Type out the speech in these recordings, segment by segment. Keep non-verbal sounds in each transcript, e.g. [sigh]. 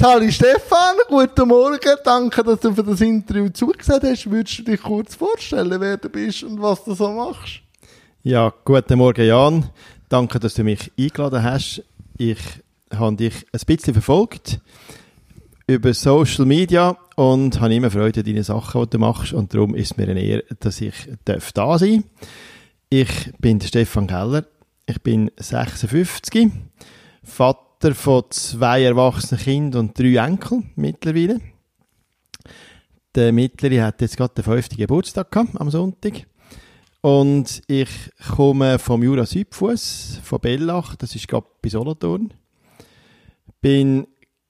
Sali Stefan, guten Morgen. Danke, dass du für das Interview zugesagt hast. Würdest du dich kurz vorstellen, wer du bist und was du so machst? Ja, guten Morgen, Jan. Danke, dass du mich eingeladen hast. Ich habe dich ein bisschen verfolgt über Social Media und habe immer Freude an deinen Sachen, die du machst. Und darum ist es mir eine Ehre, dass ich darf da sein Ich bin Stefan Keller. Ich bin 56, Vater Vater von zwei erwachsenen Kindern und drei Enkeln mittlerweile. Der Mittlere hat jetzt gerade den fünften Geburtstag gehabt, am Sonntag. Und ich komme vom Jura Südfuss, von Bellach, das ist gerade bei Solothurn. Bin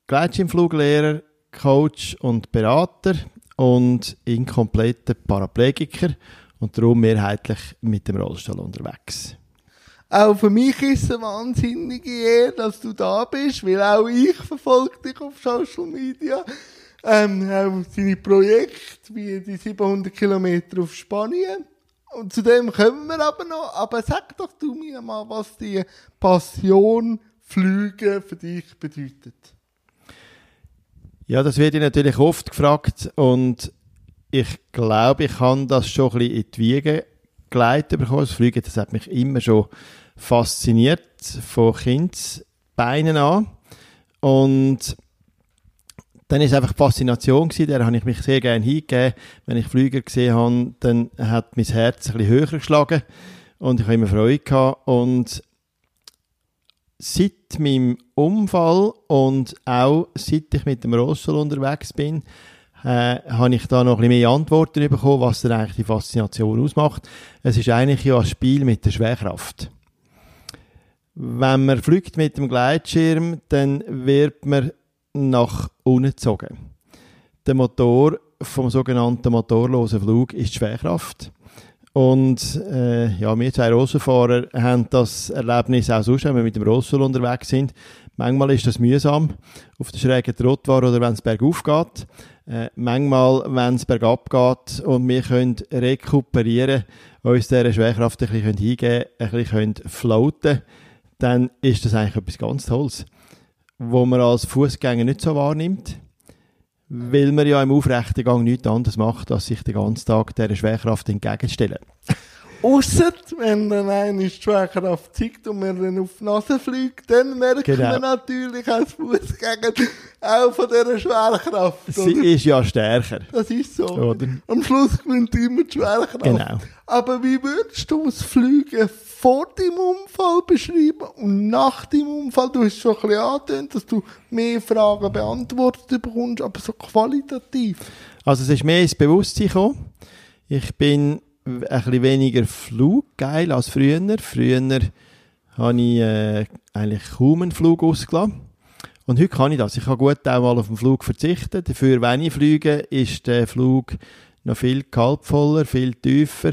Gleitschirmfluglehrer, Coach und Berater und inkompletter Paraplegiker und darum mehrheitlich mit dem Rollstuhl unterwegs. Auch für mich ist es eine wahnsinnige Ehre, dass du da bist, weil auch ich verfolge dich auf Social Media. Ähm, auch seine Projekte, wie die 700 Kilometer auf Spanien. Und zu dem kommen wir aber noch. Aber sag doch du mir mal, was die Passion Flüge für dich bedeutet. Ja, das wird ich natürlich oft gefragt und ich glaube, ich kann das schon ein bisschen in die Wiege geleitet bekommen. Das Fliegen, das hat mich immer schon fasziniert von Kindsbeinen an. Und dann ist einfach Faszination gewesen, der habe ich mich sehr gerne hingegeben. Wenn ich Flüger gesehen habe, dann hat mein Herz ein bisschen höher geschlagen und ich habe immer Freude gehabt. Und seit meinem Unfall und auch seit ich mit dem Rossel unterwegs bin, äh, habe ich da noch ein bisschen mehr Antworten bekommen, was denn eigentlich die Faszination ausmacht. Es ist eigentlich ja ein Spiel mit der Schwerkraft. Wenn man fliegt mit dem Gleitschirm, dann wird man nach unten gezogen. Der Motor vom sogenannten motorlosen Flug ist die Schwerkraft. Und äh, ja, wir zwei Rollstuhlfahrer haben das Erlebnis auch sonst, wenn wir mit dem Rollstuhl unterwegs sind. Manchmal ist das mühsam auf der schrägen Trottoir oder wenn es bergauf geht. Äh, manchmal, wenn es bergab geht und wir können rekuperieren, uns dieser Schwerkraft ein bisschen hingeben, ein bisschen floaten können dann ist das eigentlich etwas ganz Tolles, wo man als Fußgänger nicht so wahrnimmt, weil man ja im aufrechten Gang nichts anderes macht, als sich den ganzen Tag dieser Schwerkraft entgegenstellen. Ausser, wenn dann eine Schwerkraft zeigt und man dann auf die Nase fliegt, dann merkt genau. man natürlich als Fußgänger auch von dieser Schwerkraft. Sie oder? ist ja stärker. Das ist so. Oder? Am Schluss gewinnt immer die Schwerkraft. Genau. Aber wie würdest du das Fliegen vor deinem Unfall beschreiben und nach deinem Unfall? Du hast schon ein bisschen angetönt, dass du mehr Fragen beantwortet bekommst, aber so qualitativ. Also es ist mehr ins Bewusstsein gekommen. Ich bin ein bisschen weniger fluggeil als früher. Früher habe ich äh, eigentlich kaum einen Flug ausgelassen. Und heute kann ich das. Ich kann gut auch mal auf den Flug verzichten. Dafür, wenn ich fliege, ist der Flug noch viel kaltvoller, viel tiefer.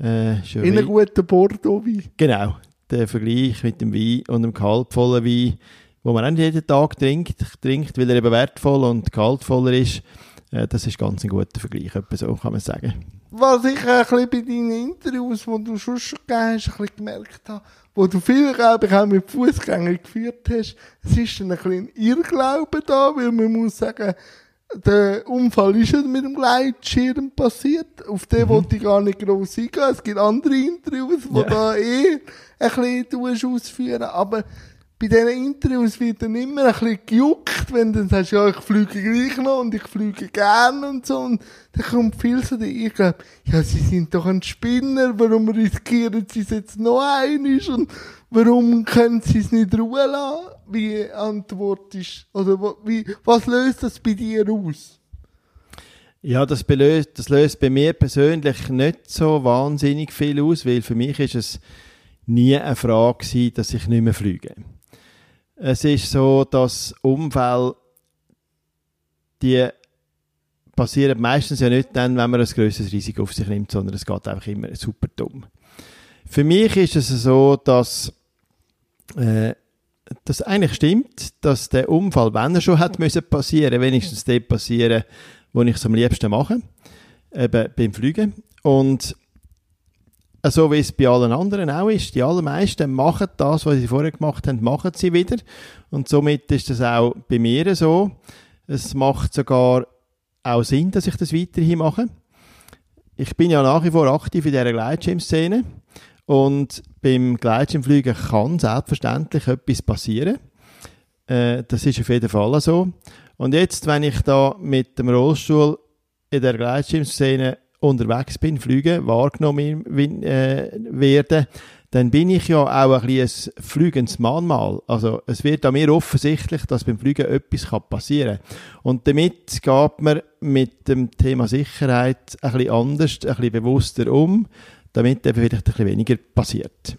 Äh, In einem guten Bordeaux-Wein. Genau. Der Vergleich mit dem Wein und dem kaltvollen Wein, wo man auch nicht jeden Tag trinkt, trinkt, weil er eben wertvoll und kaltvoller ist. Äh, das ist ganz ein guter Vergleich, so kann man sagen was ich ein bisschen bei deinen Interviews, die du schon gegeben hast, ein bisschen gemerkt habe, wo du viel, glaube ich, auch mit Fußgängern geführt hast, es ist ein bisschen Irrglaube da, weil man muss sagen, der Unfall ist ja mit dem Gleitschirm passiert. Auf den mhm. wollte ich gar nicht groß eingehen. Es gibt andere Interviews, die ja. da eh ein bisschen ausführen. Aber bei diesen Interviews wird dann immer ein bisschen gejuckt, wenn du dann sagst, ja, ich fliege gleich noch und ich fliege gern und so. Und dann kommt viel so ich glaube, ja, sie sind doch ein Spinner, warum riskieren sie es jetzt noch einig und warum können sie es nicht ruhen lassen? Wie antwortest oder wie, was löst das bei dir aus? Ja, das, belöst, das löst bei mir persönlich nicht so wahnsinnig viel aus, weil für mich ist es nie eine Frage gewesen, dass ich nicht mehr fliege. Es ist so, dass Unfälle, die passieren meistens ja nicht dann, wenn man ein größeres Risiko auf sich nimmt, sondern es geht einfach immer super dumm. Für mich ist es so, dass äh, das eigentlich stimmt, dass der Unfall, wenn er schon hat müssen passieren, wenigstens dort passieren, wo ich es am liebsten mache, eben beim Fliegen. Und so wie es bei allen anderen auch ist. Die allermeisten machen das, was sie vorher gemacht haben, machen sie wieder. Und somit ist das auch bei mir so. Es macht sogar auch Sinn, dass ich das weiterhin mache. Ich bin ja nach wie vor aktiv in dieser Gleitschirm-Szene. Und beim Gleitschirmfliegen kann selbstverständlich etwas passieren. Äh, das ist auf jeden Fall so. Und jetzt, wenn ich da mit dem Rollstuhl in der Gleitschirmszene unterwegs bin, fliege, wahrgenommen äh, werde, dann bin ich ja auch ein, ein fliegendes Mahnmal. Also es wird an mir offensichtlich, dass beim Fliegen etwas passieren kann. Und damit geht man mit dem Thema Sicherheit ein bisschen anders, ein bisschen bewusster um, damit eben vielleicht ein bisschen weniger passiert.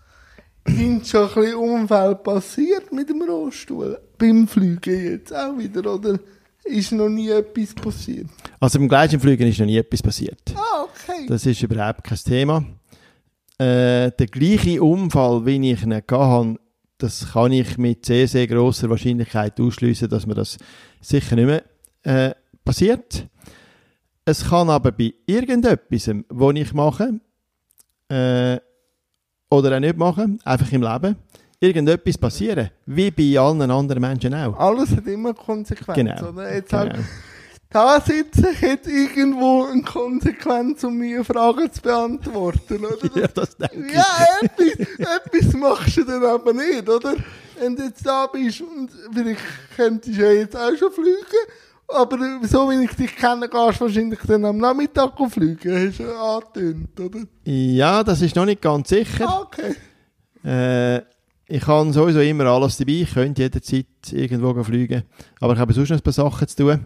Sind schon ein bisschen Unfälle passiert mit dem Rollstuhl? Beim Fliegen jetzt auch wieder, oder ist noch nie etwas passiert? Also beim Gleitschirmfliegen ist noch nie etwas passiert. Ah, okay. Das ist überhaupt kein Thema. Äh, der gleiche Unfall, wie ich ihn hatte, das kann ich mit sehr, sehr grosser Wahrscheinlichkeit ausschließen, dass mir das sicher nicht mehr äh, passiert. Es kann aber bei irgendetwas, was ich mache, äh, oder auch nicht mache, einfach im Leben, irgendetwas passieren. Wie bei allen anderen Menschen auch. Alles hat immer Konsequenzen. Genau. Oder? Jetzt genau. Halt, [laughs] da sitze ich jetzt irgendwo eine Konsequenz, um mir Fragen zu beantworten. Oder? [laughs] ja, das denke ich. Ja, etwas, etwas machst du dann aber nicht, oder? Wenn du jetzt da bist und vielleicht könntest du ja jetzt auch schon fliegen, aber so wie ich dich kenne, gehst du wahrscheinlich dann am Nachmittag fliegen, hast du ja angetönt, oder? Ja, das ist noch nicht ganz sicher. Ah, okay. Äh, ich habe sowieso immer alles dabei. Ich könnte jederzeit irgendwo fliegen. Aber ich habe sonst noch ein paar Sachen zu tun.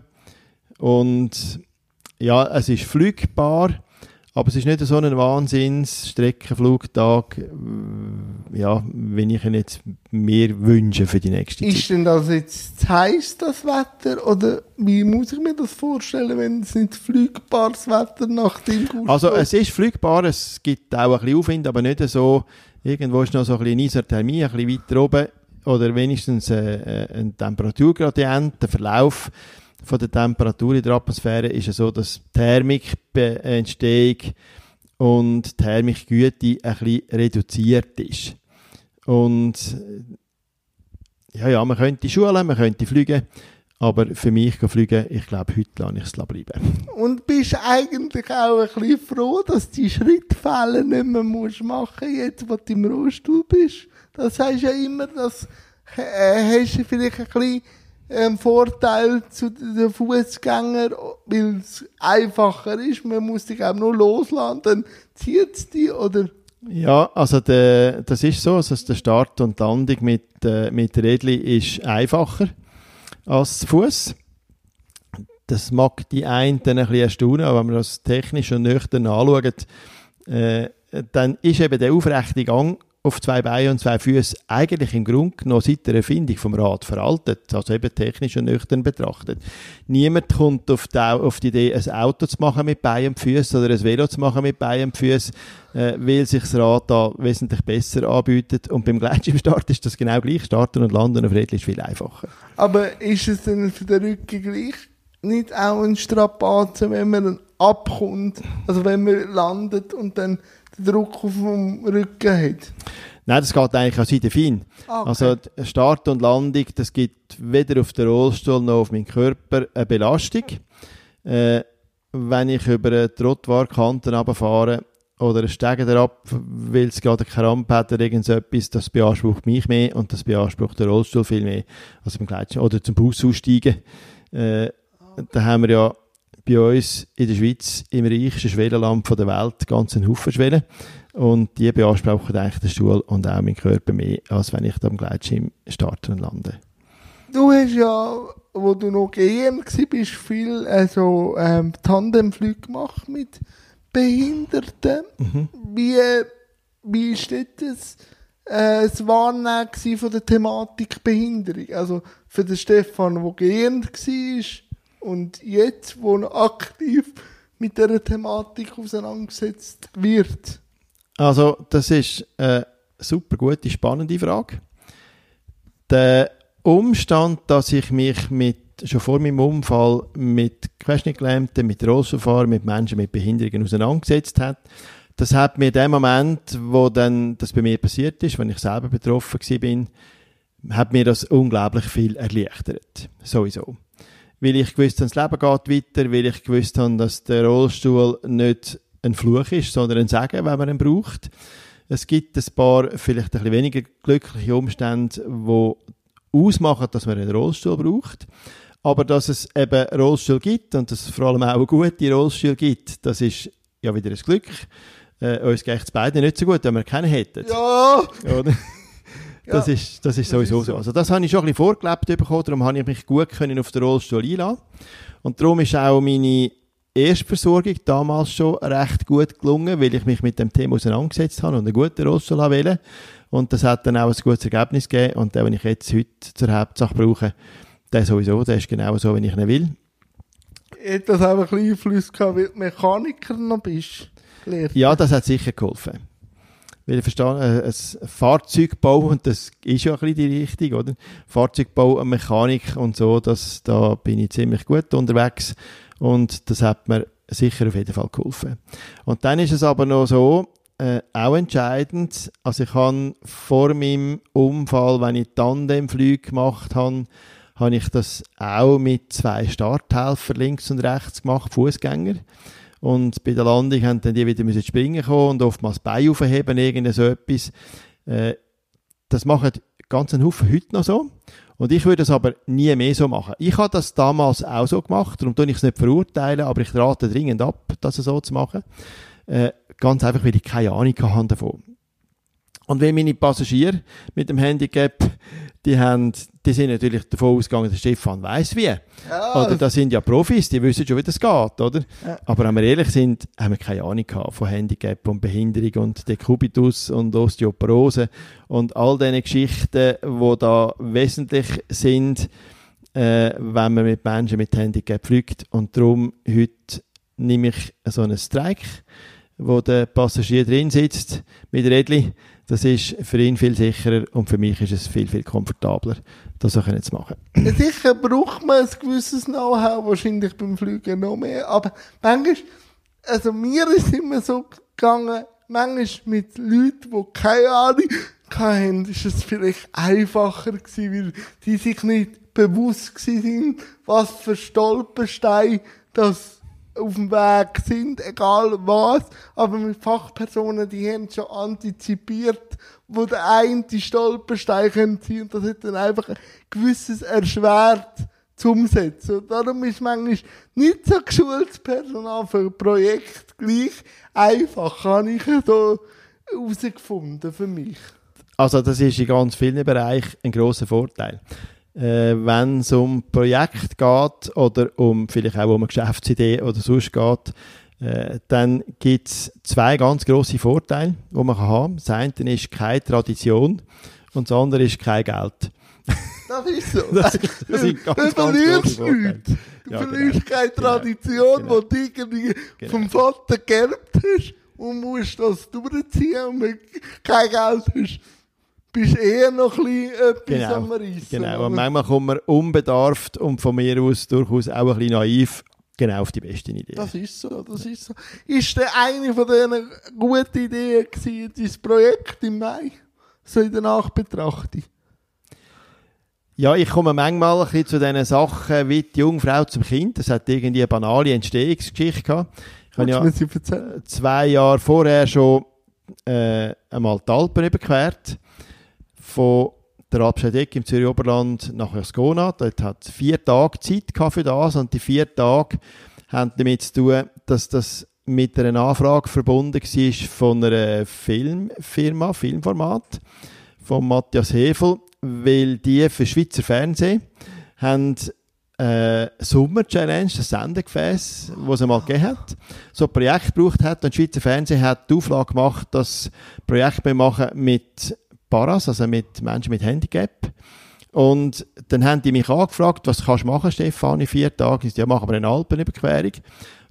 Und ja, es ist flugbar, aber es ist nicht so ein Wahnsinns-Streckenflugtag, äh, ja, wenn ich ihn jetzt mir wünsche für die nächste Zeit. Ist denn das jetzt zu heiß, das Wetter? Oder wie muss ich mir das vorstellen, wenn es nicht flugbares Wetter nach dem Gusto Also es ist flugbar, es gibt auch ein bisschen Aufwind, aber nicht so, irgendwo ist noch so ein bisschen Isothermie, ein bisschen weiter oben, oder wenigstens äh, äh, ein Temperaturgradient, der Verlauf von der Temperatur in der Atmosphäre ist es so, dass Thermikentstehung und Thermikgüte ein bisschen reduziert ist. Und ja, ja, man könnte schulen, man könnte fliegen, aber für mich fliegen, ich glaube, heute lasse ich es bleiben. Und bist eigentlich auch ein bisschen froh, dass du die Schrittfälle nicht mehr musst machen jetzt, wo du im Rollstuhl bist? Das heißt ja immer, dass äh, hast du vielleicht ein bisschen ähm, Vorteil zu den Fußgängern, weil es einfacher ist. Man muss dich auch nur loslassen, dann zieht es dich, oder? Ja, also der, das ist so, also der Start und die Landung mit, äh, mit Rädli ist einfacher als Fuß. Das mag die einen ein bisschen erstaunen, aber wenn man das technisch und nüchtern anschaut, äh, dann ist eben der aufrechte Gang auf zwei Beinen und zwei Füßen eigentlich im Grunde genommen seit der Erfindung vom Rad veraltet, also eben technisch und nüchtern betrachtet. Niemand kommt auf die, auf die Idee, ein Auto zu machen mit Beinen und Füßen oder ein Velo zu machen mit Beinen und Füßen, äh, weil sich das Rad da wesentlich besser anbietet. Und beim Gleitschirmstart ist das genau gleich. Starten und landen auf Rädchen ist viel einfacher. Aber ist es denn für den Rücken gleich nicht auch ein Strapazen, wenn man abkommt, also wenn man landet und dann den Druck auf dem Rücken hat? Nein, das geht eigentlich auch sehr fein. Ah, okay. Also Start und Landung, das gibt weder auf den Rollstuhl noch auf meinen Körper eine Belastung. Äh, wenn ich über eine Trottoirkante runterfahre oder einen Stegen herab, weil es gerade keine Rampe hat oder irgend so etwas, das beansprucht mich mehr und das beansprucht den Rollstuhl viel mehr. Also beim Gleitschirm oder zum Bus aussteigen. Äh, da haben wir ja bei uns in der Schweiz im reichsten Schwellenland der Welt ganz einen Haufen Schwellen. Und die beanspruchen eigentlich den Stuhl und auch meinen Körper mehr, als wenn ich da am Gleitschirm starte und lande. Du hast ja, wo du noch GM warst, viel also, ähm, Tandemflüge gemacht mit Behinderten. Mhm. Wie, wie ist das, äh, das Wahrnehmen von der Thematik Behinderung? Also für den Stefan, der GM war und jetzt, wo er aktiv mit dieser Thematik auseinandergesetzt wird. Also, das ist eine super gute, spannende Frage. Der Umstand, dass ich mich mit, schon vor meinem Unfall mit Querschnittgelähmten, mit Rollstuhlfahrern, mit Menschen mit Behinderungen auseinandergesetzt habe, das hat mir in dem Moment, wo dann das bei mir passiert ist, wenn ich selber betroffen war, hat mir das unglaublich viel erleichtert. Sowieso. Weil ich gewusst habe, das Leben geht weiter, weil ich gewusst habe, dass der Rollstuhl nicht ein Fluch ist, sondern ein Segen, wenn man ihn braucht. Es gibt ein paar vielleicht ein bisschen weniger glückliche Umstände, die ausmachen, dass man einen Rollstuhl braucht. Aber dass es eben Rollstuhl gibt und dass es vor allem auch gute Rollstuhl gibt, das ist ja wieder ein Glück. Äh, uns geht es beide nicht so gut, wenn wir keinen hätten. Ja! Oder? Das, Ja. ist, das ist sowieso so. Also das habe ich schon ein bisschen vorgelebt bekommen, darum habe ich mich gut können auf den Rollstuhl einlassen. Und darum ist auch meine Erstversorgung damals schon recht gut gelungen, weil ich mich mit dem Thema auseinandergesetzt habe und einen guten Rollstuhl wählen Und das hat dann auch ein gutes Ergebnis gegeben. Und den, den ich jetzt heute zur Hauptsache brauche, der sowieso, der ist genau so, wie ich ihn will. Hat das auch ein bisschen Einfluss gehabt, weil du Mechaniker noch bist? Gelehrt. Ja, das hat sicher geholfen. Weil verstehe, äh, ein Fahrzeugbau, und [laughs] das ist ja ein bisschen die Richtung, oder? Fahrzeugbau, eine Mechanik und so, das, da bin ich ziemlich gut unterwegs. Und das hat mir sicher auf jeden Fall geholfen. Und dann ist es aber noch so, äh, auch entscheidend, also ich habe vor meinem Unfall, wenn ich Tandemflüge gemacht habe, habe ich das auch mit zwei Starthelfern links und rechts gemacht, Fußgänger. Und bei der Landung haben dann die wieder müssen springen kommen und oftmals Bein aufheben, irgend so etwas. Äh, das machen ganz einen Haufen heute noch so. Und ich würde das aber nie mehr so machen. Ich habe das damals auch so gemacht, darum tue ich es nicht verurteilen, aber ich rate dringend ab, das so zu machen. Äh, ganz einfach, weil ich keine Ahnung davon. Und wenn meine Passagiere mit dem Handicap, die haben, die sind natürlich davon ausgegangen, der Stefan weiß wie. Ja, Oder das sind ja Profis, die wissen schon, wie das geht, oder? Ja. Aber wenn wir ehrlich sind, haben wir keine Ahnung gehabt von Handicap und Behinderung und Dekubitus und Osteoporose und all diese Geschichten, die da wesentlich sind, äh, wenn man mit Menschen mit Handicap fliegt. Und darum heute nehme ich so einen Streik, wo der Passagier drin sitzt mit Rädli. Das ist für ihn viel sicherer und für mich ist es viel, viel komfortabler, das können zu machen. Sicher braucht man ein gewisses Know-how, wahrscheinlich beim Fliegen noch mehr. Aber manchmal, also mir ist immer so gegangen, manchmal mit Leuten, die keine Ahnung hatten, ist es vielleicht einfacher gewesen, weil die sich nicht bewusst sind, was für Stolpersteine das auf dem Weg sind, egal was. Aber mit Fachpersonen, die haben schon antizipiert, wo der eine die Stolpersteine ziehen und das hat dann einfach ein gewisses erschwert zu umsetzen. Und darum ist manchmal nicht so geschultes Personal für ein Projekt gleich einfach, habe ich so herausgefunden für mich. Also das ist in ganz vielen Bereichen ein großer Vorteil. Äh, Wenn es um Projekt geht oder um vielleicht auch um eine Geschäftsidee oder sonst geht, äh, dann gibt es zwei ganz große Vorteile, die man kann haben kann. Das eine ist keine Tradition und das andere ist kein Geld. Das ist so. [laughs] Das, das sind ganz, du ganz verlierst nichts. Du Ja, verlierst genau. keine Genau. Tradition, Genau. die du irgendwie Genau. vom Vater geerbt hast und musst das durchziehen und wenn du kein Geld hast, bist eher noch ein bisschen etwas Genau, am Reissen. Genau, und manchmal kommt man unbedarft und von mir aus durchaus auch ein bisschen naiv genau auf die beste Idee. Das ist so, das ist so. Ist der eine von diesen guten Ideen gewesen, dein Projekt im Mai? So in der Nachbetrachtung. Ja, ich komme manchmal ein bisschen zu diesen Sachen wie die Jungfrau zum Kind. Das hat irgendwie eine banale Entstehungsgeschichte gehabt. Ich habe ja zwei Jahre vorher schon äh, einmal die Alpen überquert. Von der Alpscheidegg im Zürich Oberland nach Ascona. Dort hat vier Tage Zeit für das und die vier Tage haben damit zu tun, dass das mit einer Anfrage verbunden war von einer Filmfirma, Filmformat, von Matthias Hevel, weil die für Schweizer Fernsehen haben äh, Summer Challenge, das Sendegefäß, das es einmal gegeben hat, so ein Projekt gebraucht hat. Und Schweizer Fernsehen hat die Auflage gemacht, dass Projekte machen mit Paras, also mit Menschen mit Handicap. Und dann haben die mich angefragt, was kannst du machen, Stefan, in vier Tagen? Ich ja, machen wir eine Alpenüberquerung.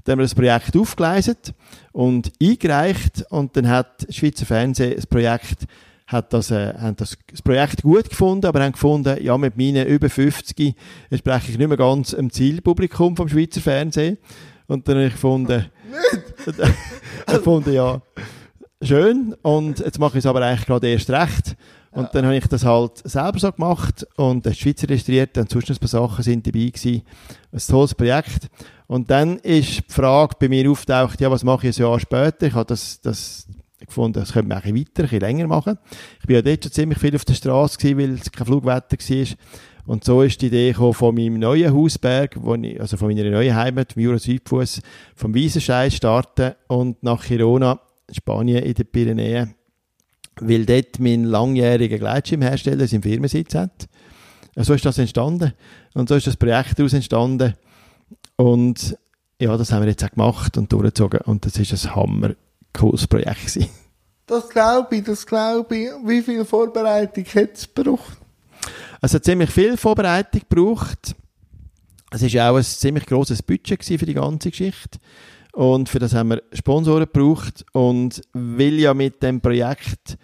Dann haben wir das Projekt aufgeleistet und eingereicht und dann hat das Schweizer Fernsehen das Projekt hat das, äh, haben das, das Projekt gut gefunden, aber haben gefunden, ja, mit meinen über 50 entspreche ich nicht mehr ganz dem Zielpublikum vom Schweizer Fernsehen. Und dann habe ich gefunden, [laughs] fand ja [laughs] schön und jetzt mache ich es aber eigentlich gerade erst recht. Und ja. dann habe ich das halt selber so gemacht und das Schweizer registriert und sonst ein paar Sachen sind dabei gewesen. Ein tolles Projekt. Und dann ist die Frage bei mir auftaucht, ja, was mache ich ein Jahr später? Ich habe das, das gefunden, das könnte man ein bisschen weiter, ein bisschen länger machen. Ich bin ja dort schon ziemlich viel auf der Straße gewesen, weil es kein Flugwetter war. Und so ist die Idee von meinem neuen Hausberg, wo ich, also von meiner neuen Heimat, dem Jura Südfuss, vom Wiesenscheid starten und nach Girona, Spanien in den Pyrenäen, weil dort mein langjähriger Gleitschirmhersteller seinen Firmensitz hat. So ist das entstanden. Und so ist das Projekt daraus entstanden. Und ja, das haben wir jetzt auch gemacht und durchgezogen. Und das ist ein hammer cooles Projekt gewesen. Das glaube ich, das glaube ich. Wie viel Vorbereitung hat es gebraucht? Es hat ziemlich viel Vorbereitung gebraucht. Es war auch ein ziemlich grosses Budget für die ganze Geschichte. Und für das haben wir Sponsoren gebraucht. Und weil ja mit dem Projekt,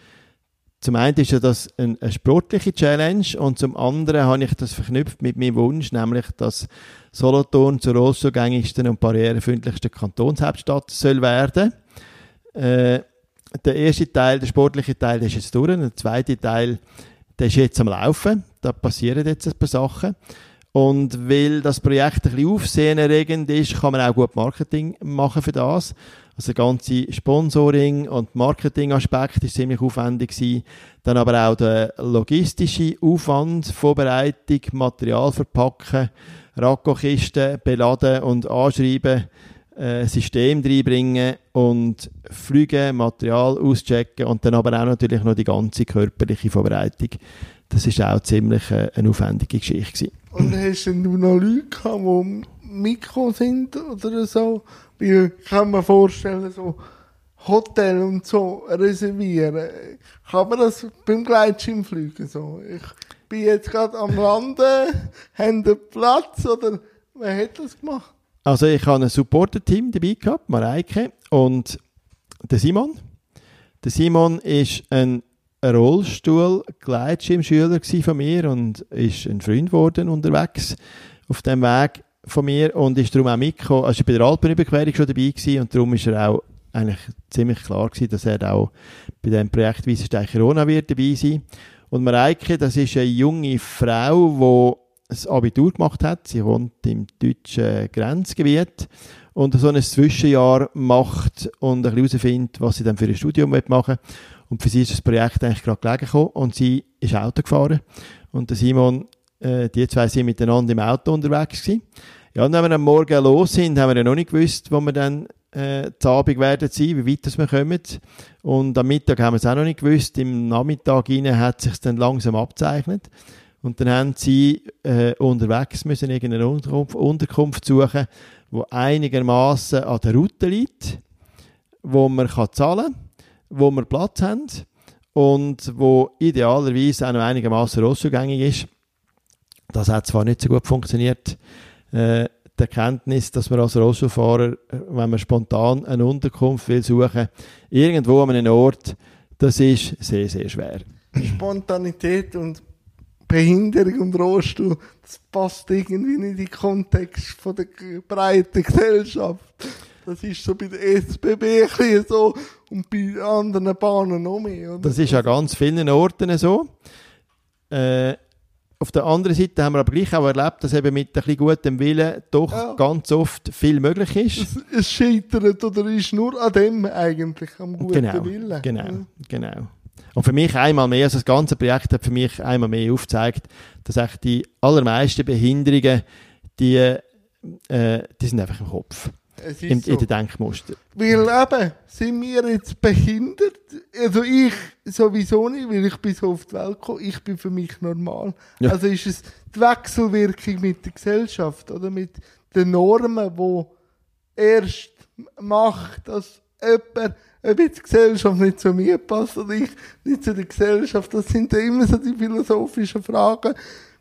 zum einen ist ja das eine, eine sportliche Challenge und zum anderen habe ich das verknüpft mit meinem Wunsch, nämlich, dass Solothurn zur rollstuhlgängigsten und barrierefreundlichsten Kantonshauptstadt soll werden. Äh, der erste Teil, der sportliche Teil, ist jetzt durch. Der zweite Teil, der ist jetzt am Laufen. Da passieren jetzt ein paar Sachen. Und weil das Projekt ein bisschen aufsehenerregend ist, kann man auch gut Marketing machen für das. Also der ganze Sponsoring und Marketingaspekt ist ziemlich aufwendig gewesen. Dann aber auch der logistische Aufwand, Vorbereitung, Material verpacken, Rakkokisten beladen und anschreiben, äh, System reinbringen und Flüge, Material auschecken und dann aber auch natürlich noch die ganze körperliche Vorbereitung. Das ist auch ziemlich äh, eine aufwendige Geschichte gewesen. Und hast du noch Leute gehabt, die Mikro sind oder so? Weil ich kann mir vorstellen, so Hotel und so reservieren. Kann man das beim Gleitschirmfliegen so? Ich bin jetzt gerade am Landen, [laughs] haben einen Platz oder wer hat das gemacht? Also ich habe ein Supporter-Team dabei gehabt, Mareike und der Simon. Der Simon ist ein Rollstuhl-Gleitschirmschüler von mir und ist ein Freund geworden unterwegs auf dem Weg von mir und ist darum auch mitgekommen. Also bei der Alpenüberquerung schon dabei gewesen und darum ist er auch eigentlich ziemlich klar gewesen, dass er auch bei dem Projekt Weissenstein Corona wird dabei sein. Und Mareike, das ist eine junge Frau, die ein Abitur gemacht hat. Sie wohnt im deutschen Grenzgebiet und so ein Zwischenjahr macht und ein bisschen herausfindet, was sie dann für ein Studium machen will. Und für sie ist das Projekt eigentlich gerade gelegen gekommen und sie ist Auto gefahren. Und der Simon, äh, die zwei sind miteinander im Auto unterwegs gewesen. Ja, und wenn wir am Morgen los sind, haben wir ja noch nicht gewusst, wo wir dann äh, zu Abend werden sein, wie weit wir kommen. Und am Mittag haben wir es auch noch nicht gewusst. Im Nachmittag rein hat es sich dann langsam abzeichnet. Und dann haben sie äh, unterwegs müssen irgendeine Unterkunft, Unterkunft suchen, wo einigermaßen an der Route liegt, wo man kann zahlen kann wo wir Platz haben und wo idealerweise auch noch einigermaßen rosszugängig ist. Das hat zwar nicht so gut funktioniert, äh, die Erkenntnis, dass man als Rollstuhlfahrer, wenn man spontan eine Unterkunft will suchen, irgendwo an einem Ort, das ist sehr, sehr schwer. Spontanität und Behinderung und Rollstuhl, das passt irgendwie nicht in den Kontext von der breiten Gesellschaft. Das ist so bei der SBB ein so und bei anderen Bahnen noch mehr. Oder? Das ist an ganz vielen Orten so. Äh, auf der anderen Seite haben wir aber gleich auch erlebt, dass eben mit ein bisschen gutem Willen doch ja. ganz oft viel möglich ist. Es, es, scheitert oder ist nur an dem eigentlich, am guten genau, Willen. Genau, ja. genau. Und für mich einmal mehr, also das ganze Projekt hat für mich einmal mehr aufgezeigt, dass echt die allermeisten Behinderungen, die, äh, die sind einfach im Kopf im, so. in den Denkmuster. Weil eben, sind wir jetzt behindert? Also ich sowieso nicht, weil ich bin so auf die Welt gekommen, ich bin für mich normal. Ja. Also ist es die Wechselwirkung mit der Gesellschaft oder mit den Normen, die erst macht, dass jemand, ob jetzt die Gesellschaft nicht zu mir passt oder ich nicht zu der Gesellschaft, das sind immer so die philosophischen Fragen,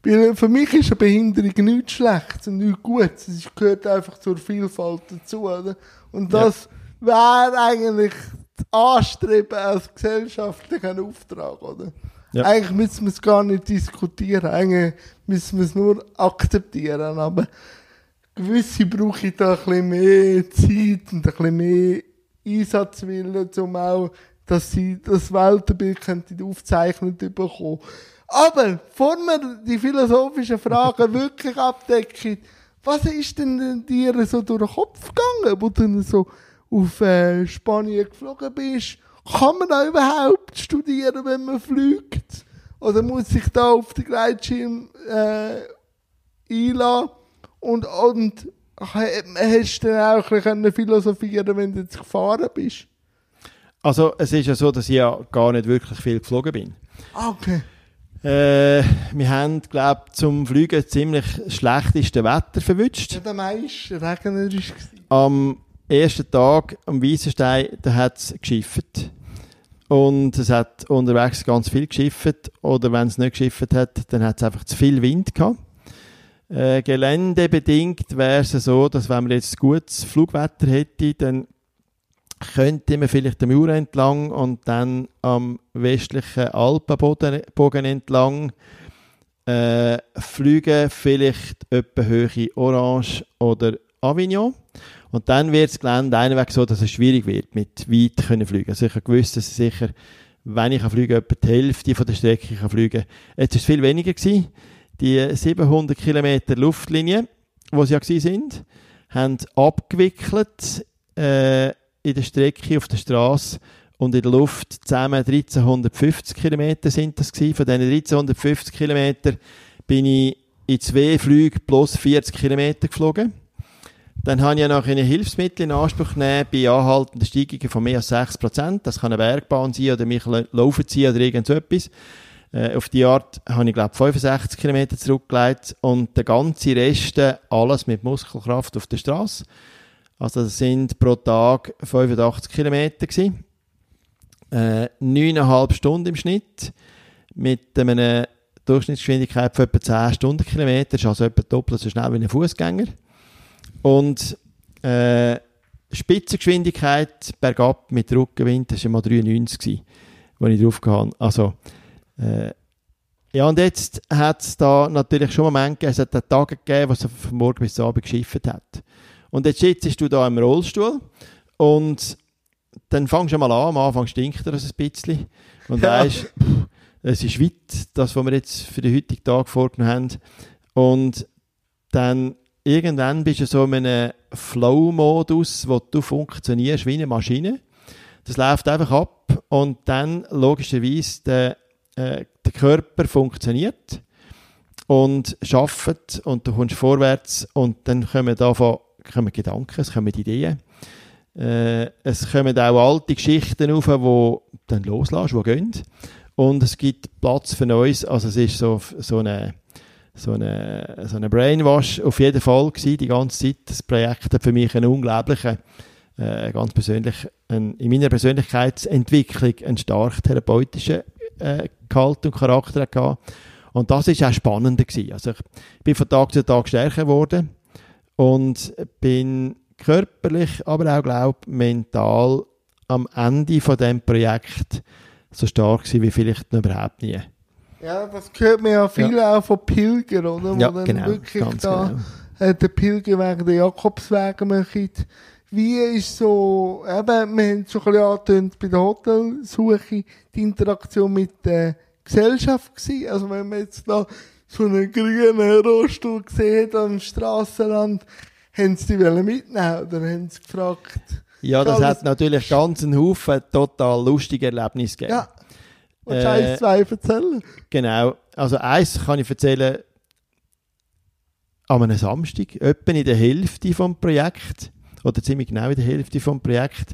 weil für mich ist eine Behinderung nichts Schlechtes und nichts Gutes. Es gehört einfach zur Vielfalt dazu. Oder? Und das ja. wäre eigentlich das Anstreben als gesellschaftlicher Auftrag. Oder? Ja. Eigentlich müssen wir es gar nicht diskutieren. Eigentlich müssen wir es nur akzeptieren. Aber gewisse brauche ich da ein bisschen mehr Zeit und ein bisschen mehr Einsatzwillen, um auch, dass sie das Weltbild aufzeichnet bekommen. Aber, bevor wir die philosophischen Fragen wirklich abdecken, was ist denn dir so durch den Kopf gegangen, wo du so auf äh, Spanien geflogen bist? Kann man da überhaupt studieren, wenn man fliegt? Oder muss ich da auf den Gleitschirm äh, einladen? Und, und hast du dann auch ein bisschen philosophieren wenn du jetzt gefahren bist? Also es ist ja so, dass ich ja gar nicht wirklich viel geflogen bin. Ah, okay. Äh, wir haben, glaube zum Fliegen ziemlich schlechteste Wetter verwünscht. Ja, der meiste regnerisch. Am ersten Tag am Wiesenstein, da hat es geschifft. Und es hat unterwegs ganz viel geschifft. Oder wenn es nicht geschifft hat, dann hat es einfach zu viel Wind gehabt. Äh, geländebedingt wäre es so, dass wenn man jetzt gutes Flugwetter hätte, dann könnte man vielleicht den Mauer entlang und dann am westlichen Alpenbogen entlang äh, fliegen, vielleicht etwa Höhe Orange oder Avignon. Und dann wird das Gelände einweg so, dass es schwierig wird, mit weit können fliegen. Also ich habe gewusst, dass ich sicher, wenn ich fliege, etwa die Hälfte von der Strecke kann fliegen. Jetzt war es viel weniger gewesen. Die 700 Kilometer Luftlinie, wo sie ja sind, haben abgewickelt äh, in der Strecke auf der Straße und in der Luft zusammen 1350 Kilometer sind das gewesen. Von diesen 1350 Kilometer bin ich in zwei Flügen plus 40 Kilometer geflogen. Dann habe ich noch eine Hilfsmittel in Anspruch genommen bei anhaltenden Steigungen von mehr als 6 Prozent. Das kann eine Bergbahn sein oder mich laufen ziehen oder irgend so etwas. Äh, auf die Art habe ich, glaube 65 Kilometer zurückgelegt und der ganze Rest alles mit Muskelkraft auf der Straße. Also das sind pro Tag 85 Kilometer gewesen. Äh, 9,5 Stunden im Schnitt mit einer Durchschnittsgeschwindigkeit von etwa 10 Stundenkilometer. Das ist also etwa doppelt so schnell wie ein Fußgänger. Und äh, Spitzengeschwindigkeit bergab mit Rückenwind, das war mal 93 gewesen, wo ich drauf kam. Also äh, ja, und jetzt hat es da natürlich schon Momente gegeben, es hat Tage gegeben, wo es von morgen bis Abend geschifft hat. Und jetzt sitzt du da im Rollstuhl und dann fangst du mal an, am Anfang stinkt er ein bisschen und ja. weißt, es ist weit, das, was wir jetzt für den heutigen Tag vorgenommen haben. Und dann irgendwann bist du so in einem Flow-Modus, wo du funktionierst wie eine Maschine. Das läuft einfach ab und dann logischerweise der äh, der Körper funktioniert und schafft und du kommst vorwärts und dann kommen davon kommen Gedanken, es kommen Ideen. Äh, es kommen auch alte Geschichten auf, die dann loslässt, die gehen. Und es gibt Platz für Neues. Also es ist so, so eine so eine, so eine Brainwash auf jeden Fall gewesen, die ganze Zeit. Das Projekt hat für mich einen unglaublichen, äh, ganz persönlich, ein, in meiner Persönlichkeitsentwicklung einen stark therapeutischen äh, Gehalt und Charakter gehabt. Und das ist auch spannender gewesen. Also ich bin von Tag zu Tag stärker geworden und bin körperlich, aber auch glaube mental am Ende von dem Projekt so stark gewesen wie vielleicht noch überhaupt nie. Ja, das gehört mir ja viel ja. auch von Pilgern, oder? Wo ja, dann genau, wirklich da genau. äh, der Pilgerweg, der Jakobsweg machen. Wie ist so, eben, wir haben es schon ein bisschen angetönt bei der Hotelsuche, die Interaktion mit der Gesellschaft gewesen. Also wenn man jetzt da so einen grünen Rollstuhl gesehen am Strassenrand, haben sie die mitnehmen oder haben sie gefragt? Ja, das hat natürlich ganz einen Haufen total lustige Erlebnisse gegeben. Ja. Und äh, eins, zwei erzählen? Genau. Also eins kann ich erzählen, an einem Samstag, etwa in der Hälfte vom Projekt, oder ziemlich genau in der Hälfte vom Projekt,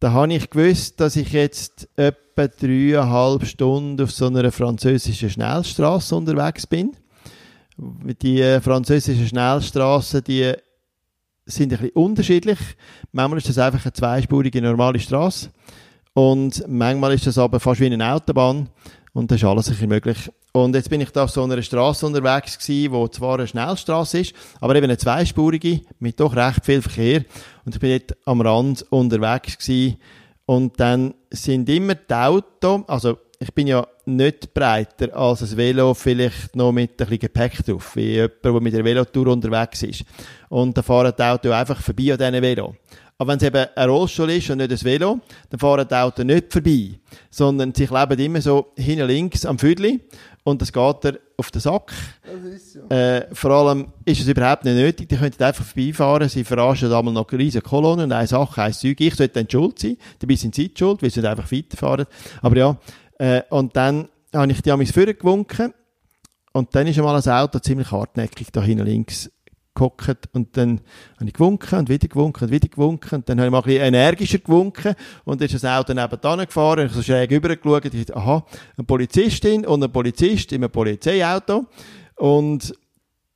da habe ich gewusst, dass ich jetzt etwa dreieinhalb Stunden auf so einer französischen Schnellstraße unterwegs bin. Die französischen Schnellstraßen, die sind ein bisschen unterschiedlich. Manchmal ist das einfach eine zweispurige normale Straße und manchmal ist das aber fast wie eine Autobahn und das ist alles bisschen möglich. Und jetzt bin ich da auf so einer Straße unterwegs gewesen, wo zwar eine Schnellstraße ist, aber eben eine zweispurige mit doch recht viel Verkehr. Und ich bin dort am Rand unterwegs gewesen. Und dann sind immer die Autos, also ich bin ja nicht breiter als ein Velo, vielleicht noch mit ein bisschen Gepäck drauf, wie jemand, der mit einer Velotour unterwegs ist. Und da fahren die Autos einfach vorbei an diesen Velo. Aber wenn es eben ein Rollstuhl ist und nicht ein Velo, dann fahren die Autos nicht vorbei, sondern sie kleben immer so hinten links am Viertel und das geht er auf den Sack. Das ist so. Äh, vor allem ist es überhaupt nicht nötig, die könnten einfach vorbeifahren, sie verarschen einmal noch riesige Kolonnen und eine Sache, ein Zeug, ich sollte dann schuld sein, dabei sind sie schuld, weil sie nicht einfach weiterfahren. Aber ja, äh, und dann habe ich die an Führer gewunken und dann ist einmal ein Auto ziemlich hartnäckig da hinten links gehockt und dann habe ich gewunken und wieder gewunken und wieder gewunken und dann habe ich mal ein bisschen energischer gewunken und dann ist das Auto nebenan gefahren und ich so schräg rübergeschaut und ich dachte, aha, eine Polizistin und ein Polizist in einem Polizeiauto und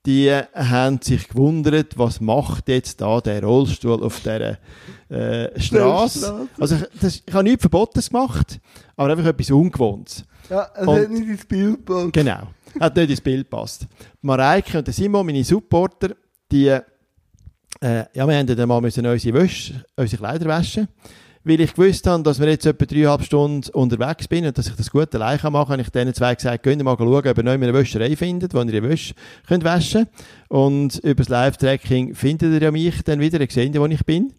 die haben sich gewundert, was macht jetzt da der Rollstuhl auf dieser äh, [laughs] Straße. Also ich, das, ich habe nichts Verbotenes gemacht, aber einfach etwas Ungewohntes. Ja, es Und- hat nicht ins Bild gepasst. Genau. Hat nicht ins Bild gepasst. Mareike und der Simon, meine Supporter, die, äh, ja, wir haben dann mal müssen unsere Wäsche, unsere Kleider waschen. Weil ich gewusst habe, dass wir jetzt etwa dreieinhalb Stunden unterwegs bin und dass ich das gut allein kann machen, habe ich denen zwei gesagt, könnt ihr mal schauen, ob ihr noch eine Wäscherei findet, wo ihr ihre Wäsche könnt waschen Und über das Live-Tracking findet ihr ja mich dann wieder, ihr seht wo ich bin.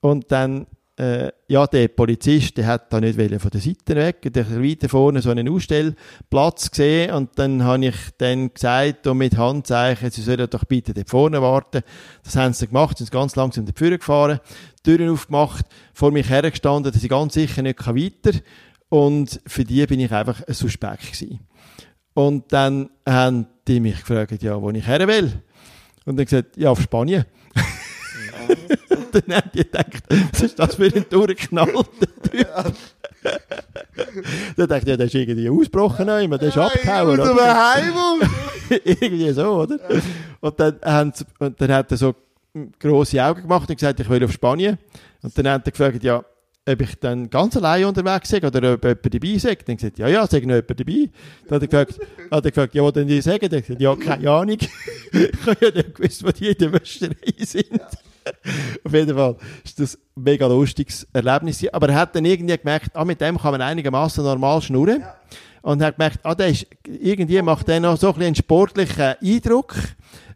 Und dann, äh, ja, der Polizist, der hat da nicht von der Seite weg, der hat weiter vorne so einen Ausstellplatz gesehen und dann habe ich dann gesagt und mit Handzeichen, sie sollen doch bitte dort vorne warten. Das haben sie gemacht, sind ganz langsam in die Führer gefahren, Türen aufgemacht, vor mich hergestanden, dass ich ganz sicher nicht weiter und für die bin ich einfach ein Suspekt gewesen. Und dann haben die mich gefragt, ja, wo ich her will. Und dann gesagt, ja, auf Spanien. Und dann haben die gedacht, was ist das für ein durchgeknallter Typ? dann dachte ich, ja, der ist irgendwie ausgebrochen, immer, der ist abgehauen. Aus oder? irgendwie so, oder? Und dann, haben sie, und dann hat er so grosse Augen gemacht und gesagt, ich will auf Spanien. Und dann hat er gefragt, ja, ob ich dann ganz allein unterwegs sei oder ob jemand dabei sei. Dann gesagt, ja, ja, sei noch jemand dabei. Dann hat er gefragt, hat er gefragt ja, was denn die sagen? Dann gesagt, ja, keine Ahnung. ich habe ja nicht gewusst, wo die in der Wäscherei sind. [laughs] Auf jeden Fall ist das ein mega lustiges Erlebnis. Aber er hat dann irgendwie gemerkt, ah, mit dem kann man einigermaßen normal schnurren. Und er hat gemerkt, ah, der ist, irgendwie macht der noch so ein bisschen einen sportlichen Eindruck.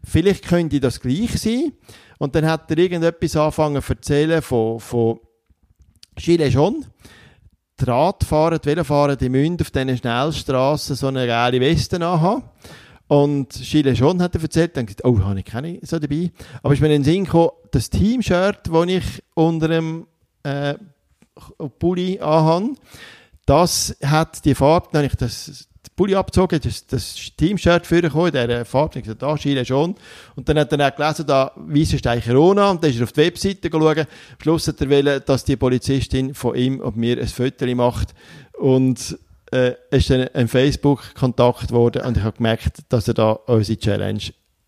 Vielleicht könnte das gleich sein. Und dann hat er irgendetwas angefangen zu erzählen von, von Gilles Jaune. Die Radfahrer, die Velofahrer, die müssen auf diesen Schnellstrassen so eine geile Weste anhaben. Und Gilles Jaune hat er erzählt, dann gesagt, oh, habe ich keine so dabei. Aber ist mir in den Sinn gekommen, das Team-Shirt, das ich unter dem äh, Pulli anhabe, das hat die Farbe, dann habe ich das Pulli abgezogen, das, das Team-Shirt vorgekommen, in dieser Farbe, ich gesagt, da, Chile schon. Und dann hat er auch gelesen, da weiss ist eigentlich Corona, und dann ist er auf die Webseite geschaut. Am Schluss hat er wollen, dass die Polizistin von ihm und mir ein Foto macht. Und äh, ist dann ein Facebook-Kontakt geworden und ich habe gemerkt, dass er da unsere Challenge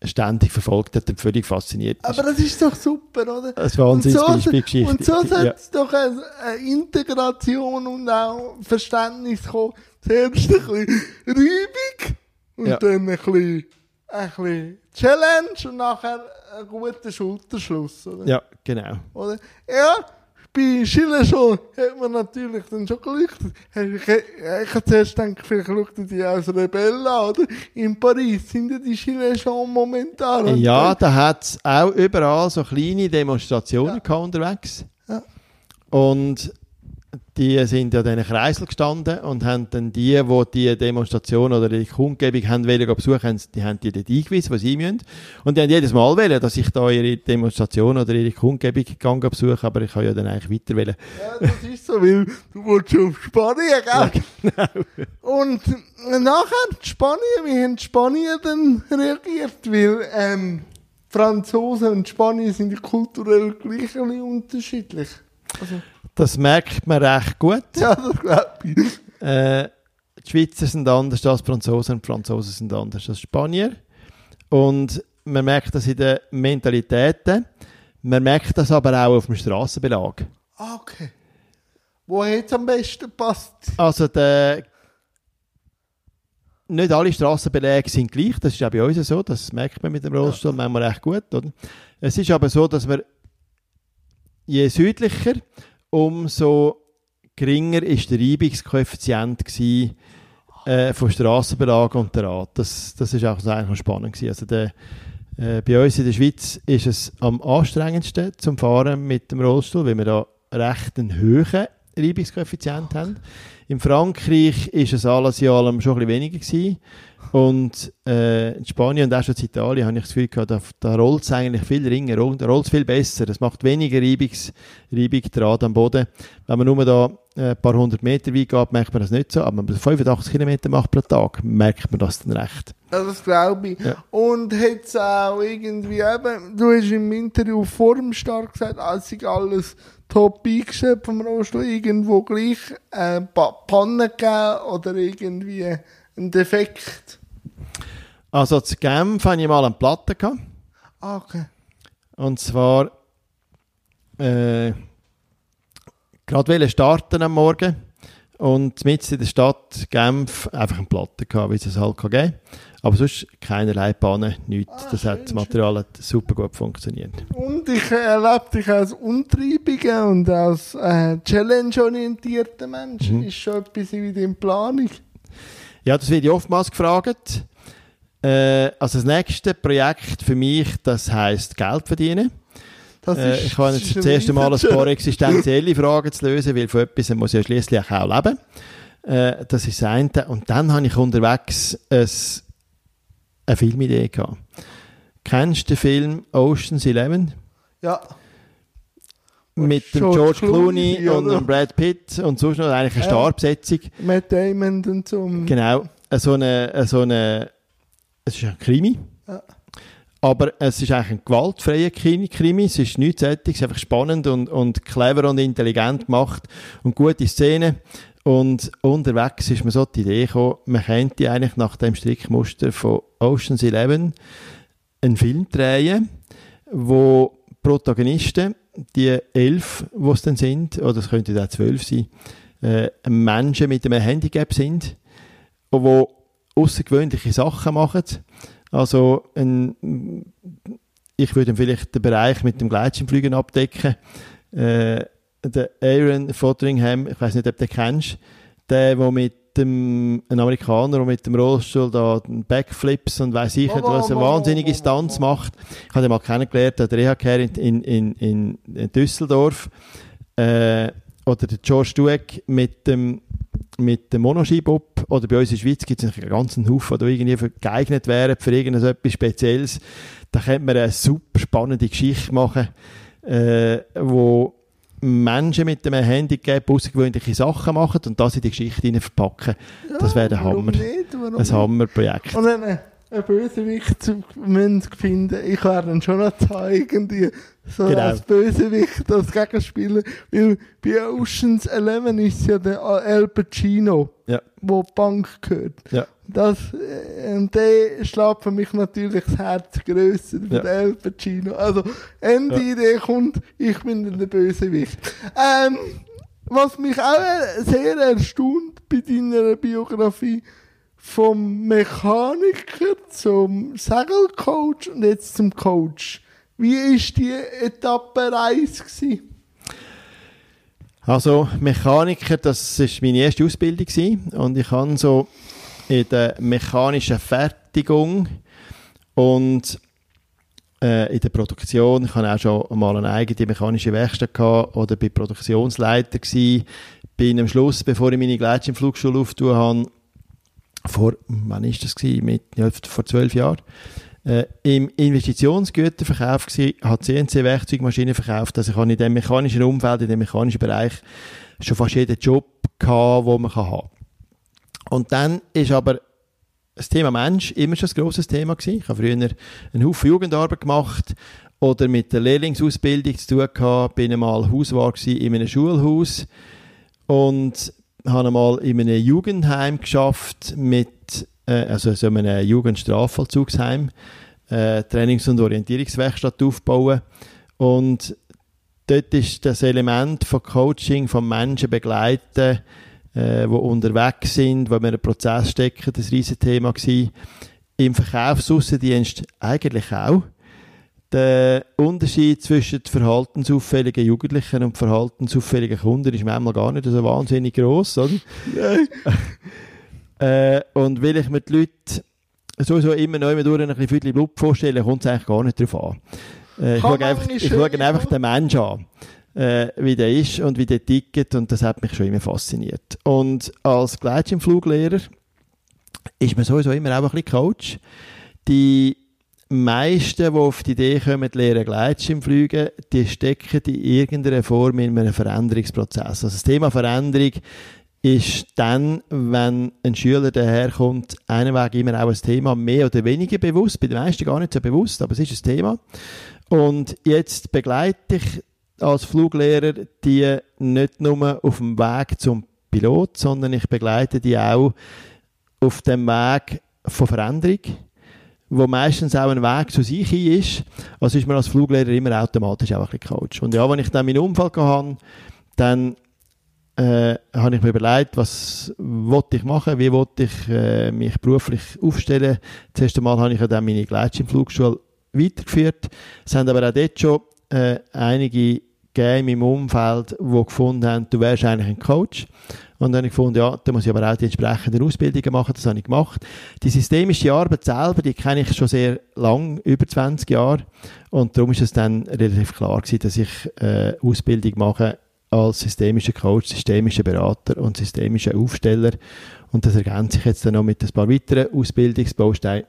ständig verfolgt hat und völlig fasziniert ist. Aber das ist doch super, oder? Ein Wahnsinnsbeispielgeschichte. Und so Ja. sollte es doch eine, eine Integration und auch Verständnis kommen. Zuerst ein bisschen Reibung und Ja. dann ein bisschen, ein bisschen Challenge und nachher ein guter Schulterschluss, oder? Ja, genau. Oder? Ja, bei Chile schon hat man natürlich dann schon geleuchtet. Ich, ich, ich habe zuerst gedacht, vielleicht schaut die als Rebellen an, oder? In Paris sind ja die Chile schon momentan. Ja, da hat es auch überall so kleine Demonstrationen gehabt unterwegs. Ja. Und die sind ja in diesen Kreisel gestanden und haben dann die, die die Demonstration oder die Kundgebung haben wollen besuchen, haben, die haben die dort eingewiesen, was sie müssen. Und die haben jedes Mal wollen, dass ich da ihre Demonstration oder ihre Kundgebung gegangen besuche, aber ich kann ja dann eigentlich weiter wollen. Ja, das ist so, weil du schon auf Spanien, gell? genau. Und nachher Spanien, wie haben die Spanier dann reagiert? Weil ähm, Franzosen und Spanier sind ja kulturell gleich unterschiedlich. Also, Das merkt man recht gut. ja, das glaube ich. Äh, die Schweizer sind anders als die Franzosen und die Franzosen sind anders als Spanier. Und man merkt das in den Mentalitäten. Man merkt das aber auch auf dem Strassenbelag. Ah, okay. Wo jetzt am besten passt? Also der, nicht alle Strassenbeläge sind gleich, das ist auch bei uns so, das merkt man mit dem Rollstuhl manchmal recht gut. Oder? Es ist aber so, dass wir je südlicher, umso geringer ist der Reibungskoeffizient gewesen, äh, von Strassenbelag und der Rad. Das, das ist auch eigentlich noch spannend gewesen. Also der, äh, bei uns in der Schweiz ist es am anstrengendsten zum Fahren mit dem Rollstuhl, weil wir da recht einen hohen Reibungskoeffizient haben. In Frankreich ist es alles in allem schon ein bisschen weniger gewesen. Und äh, in Spanien und auch schon in Italien habe ich das Gefühl gehabt, da, da rollt es eigentlich viel ringer, da rollt es viel besser. Es macht weniger Reibungs, Reibung Draht am Boden. Wenn man nur da äh, ein paar hundert Meter weit geht, merkt man das nicht so. Aber wenn man 85 Kilometer macht pro Tag, merkt man das dann recht. Das glaube ich. Ja. Und hat es auch irgendwie eben, du hast im Interview vor dem Start gesagt, als ich alles top eingestellt vom Rollstuhl, irgendwo gleich äh, pa Pannen gegeben oder irgendwie ein Defekt. Also zu Genf hatte ich mal eine Platte. Gehabt. Ah, okay. Und zwar äh, gerade wollte starten am Morgen und mit in der Stadt Genf einfach eine Platte gehabt, wie es es halt geben Aber sonst keinerlei Bahnen, nichts. Ah, das hat, das Material hat super gut funktioniert. Und ich erlebe dich als untreibiger und als äh, challenge-orientierter Mensch. Mhm. Ist schon etwas in deiner Planung. Ja, das werde ich oftmals gefragt. Äh, also das nächste Projekt für mich, das heißt Geld verdienen. Das Äh, ich habe jetzt das erste Mal ein paar existenzielle Fragen zu lösen, weil von etwas muss ich ja schließlich auch leben. Äh, das ist das eine. Und dann habe ich unterwegs ein, eine Filmidee gehabt. Kennst du den Film Ocean's Eleven? Ja. Mit dem George Clooney, Clooney und dem Brad Pitt und sonst noch eigentlich eine Ja. Starbesetzung. Matt Damon und so. Genau. Äh, So eine, äh, so eine, es ist ein Krimi. Ja. Aber es ist eigentlich ein gewaltfreier Krimi. Es ist nichts es ist einfach spannend und, und clever und intelligent gemacht und gute Szenen. Und unterwegs ist mir so die Idee gekommen, man könnte eigentlich nach dem Strickmuster von Ocean's Eleven einen Film drehen, wo Protagonisten, die elf, die es dann sind, oder es könnte auch zwölf sein, äh, Menschen mit einem Handicap sind, die außergewöhnliche Sachen machen. Also ein, ich würde vielleicht den Bereich mit dem Gleitschirmfliegen abdecken. Äh, der Aaron Fotheringham, ich weiß nicht, ob du den kennst, der, der mit dem, ein Amerikaner, der mit dem Rollstuhl da Backflips und weiß ich nicht, was, eine wahnsinnige oh. macht. Ich habe ihn mal kennengelernt, der Reha-Care in, in, in, in Düsseldorf. Äh, oder der George Dueck mit dem, mit dem Monoski-Bob. Oder bei uns in der Schweiz gibt es einen ganzen Haufen, die irgendwie für- geeignet wären für irgendetwas Spezielles. Da könnte man eine super spannende Geschichte machen, äh, wo Menschen mit einem Handicap außergewöhnliche Sachen machen und das in die Geschichte verpacken. Das wäre der warum Hammer. Nicht? Ein? Hammerprojekt. Und dann äh, ein Bösewicht zu finden. Ich wäre dann schon noch irgendwie so Genau. als Bösewicht, als Gegenspieler. Weil bei Oceans 11 ist ja der Al Pacino, Ja. wo die Bank gehört. Ja. Das, äh, und der schlägt für mich natürlich das Herz grösser, Ja. der El Pacino. Also, Ende Ja. Idee kommt, ich bin der Bösewicht. Ähm, was mich auch sehr erstaunt bei deiner Biografie, vom Mechaniker zum Segelcoach und jetzt zum Coach. Wie ist die Etappe Reise gewesen? Also Mechaniker, das ist meine erste Ausbildung gewesen. und ich habe so in der mechanischen Fertigung und äh, in der Produktion, ich hatte auch schon mal eine eigene mechanische Werkstatt gehabt oder bin Produktionsleiter gewesen. Bin am Schluss, bevor ich meine Gleitschirmflugschule aufgetan habe, vor, wann ist das gewesen? Mit, ja, vor zwölf Jahren, äh, im Investitionsgüterverkauf gsi, habe CNC-Werkzeugmaschinen verkauft. Also ich habe in dem mechanischen Umfeld, in dem mechanischen Bereich schon fast jeden Job gehabt, den man kann haben Und dann ist aber das Thema Mensch immer schon ein grosses Thema gewesen. Ich habe früher einen Haufen Jugendarbeit gemacht oder mit der Lehrlingsausbildung zu tun gehabt. Bin einmal Hauswart gewesen in einem Schulhaus und habe einmal in einem Jugendheim geschafft mit, äh, also so einem Jugendstrafvollzugsheim, äh, Trainings- und Orientierungswerkstatt aufbauen und dort ist das Element von Coaching, von Menschen begleiten, äh, die unterwegs sind, wo wir einen Prozess stecken, das riesen Thema. Im Verkaufsaußendienst eigentlich auch. Der Unterschied zwischen verhaltensauffälligen Jugendlichen und verhaltensauffälligen Kunden ist manchmal gar nicht so wahnsinnig groß, oder? [laughs] Äh, und will ich mir die Leute sowieso immer neu durch ein bisschen Blut vorstellen, kommt es eigentlich gar nicht darauf an. Äh, ich schaue einfach, ich schaue einfach den Menschen an, äh, wie der ist und wie der tickt und das hat mich schon immer fasziniert. Und als Gleitschirmfluglehrer ist man sowieso immer auch ein bisschen Coach. Die meisten, die auf die Idee kommen, zu lernen Gleitschirmfliegen, die stecken in irgendeiner Form in einem Veränderungsprozess. Also das Thema Veränderung ist dann, wenn ein Schüler daherkommt, einen Weg immer auch ein Thema, mehr oder weniger bewusst, bei den meisten gar nicht so bewusst, aber es ist ein Thema. Und jetzt begleite ich als Fluglehrer die nicht nur auf dem Weg zum Pilot, sondern ich begleite die auch auf dem Weg von Veränderung, wo meistens auch ein Weg zu sich hin ist. Also ist man als Fluglehrer immer automatisch auch ein Coach. Und ja, wenn ich dann meinen Unfall hatte, dann äh, habe ich mir überlegt, was wollte ich machen, wie wollte ich äh, mich beruflich aufstellen. Zuerst einmal habe ich ja dann meine Gleitschirmflugschule weitergeführt. Es haben aber auch dort schon äh, einige gegeben meinem Umfeld, die gefunden haben, du wärst eigentlich ein Coach. Und dann habe ich gefunden, ja, da muss ich aber auch die entsprechenden Ausbildungen machen, das habe ich gemacht. Die systemische Arbeit selber, die kenne ich schon sehr lang, über 20 Jahre. Und darum ist es dann relativ klar gewesen, dass ich äh, Ausbildung mache als systemischer Coach, systemischer Berater und systemischer Aufsteller. Und das ergänzt sich jetzt dann noch mit ein paar weiteren Ausbildungsbausteinen.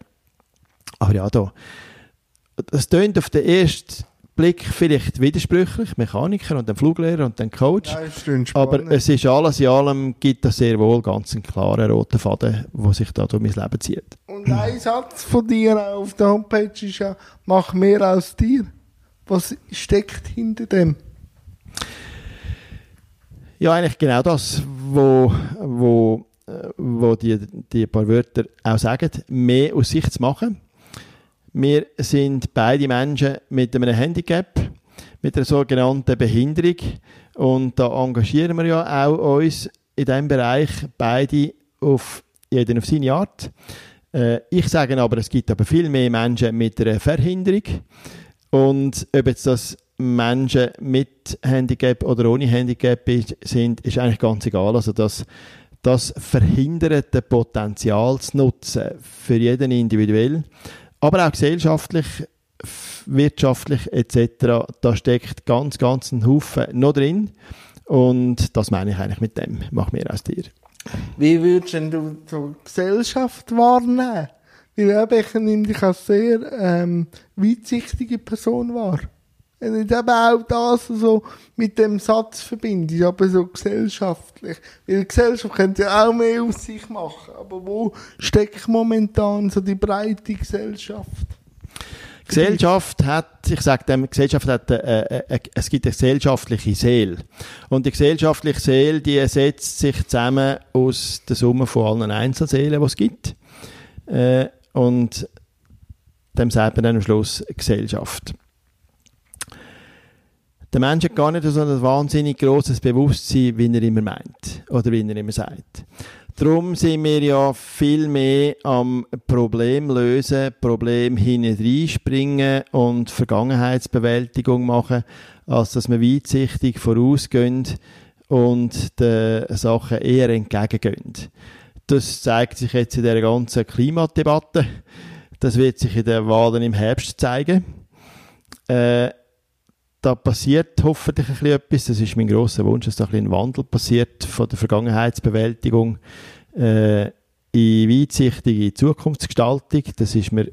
Aber ja, da. Das tönt auf den ersten Blick vielleicht widersprüchlich, Mechaniker und dann Fluglehrer und dann Coach. Ja, Aber es ist alles in allem, gibt das sehr wohl ganz einen klaren roten Faden, der sich da durch mein Leben zieht. Und ein Satz von dir auf der Homepage ist ja, mach mehr aus dir. Was steckt hinter dem? Ja, eigentlich genau das, wo, wo, äh, wo die, die paar Wörter auch sagen, mehr aus sich zu machen. Wir sind beide Menschen mit einem Handicap, mit einer sogenannten Behinderung und da engagieren wir ja auch uns in diesem Bereich beide auf jeden auf seine Art. Äh, ich sage aber, es gibt aber viel mehr Menschen mit einer Verhinderung und ob jetzt das Menschen mit Handicap oder ohne Handicap sind, ist eigentlich ganz egal. Also das, das verhinderte Potenzial zu nutzen für jeden individuell, aber auch gesellschaftlich, wirtschaftlich etc. Da steckt ganz, ganz ein Haufen noch drin und das meine ich eigentlich mit dem. Mach mehr aus dir. Wie würdest du die Gesellschaft wahrnehmen? Weil eben, ich nehme dich als sehr ähm, weitsichtige Person wahr. Wenn ich eben auch das so mit dem Satz verbinde, aber so gesellschaftlich. Weil die Gesellschaft könnte ja auch mehr aus sich machen. Aber wo steckt momentan so die breite Gesellschaft? Gesellschaft hat, ich sage dem, Gesellschaft hat, äh, äh, äh, es gibt eine gesellschaftliche Seele. Und die gesellschaftliche Seele, die setzt sich zusammen aus der Summe von allen Einzelseelen, die es gibt. Äh, und dem sagt man dann am Schluss Gesellschaft. Der Mensch hat gar nicht so ein wahnsinnig grosses Bewusstsein, wie er immer meint. Oder wie er immer sagt. Darum sind wir ja viel mehr am Problem lösen, Problem hineinspringen und Vergangenheitsbewältigung machen, als dass wir weitsichtig vorausgehen und den Sachen eher entgegengehen. Das zeigt sich jetzt in der ganzen Klimadebatte. Das wird sich in den Wahlen im Herbst zeigen. Äh, da passiert hoffentlich ein bisschen etwas. Das ist mein grosser Wunsch, dass da ein, bisschen Wandel passiert von der Vergangenheitsbewältigung äh, in weitsichtige Zukunftsgestaltung. Das ist mir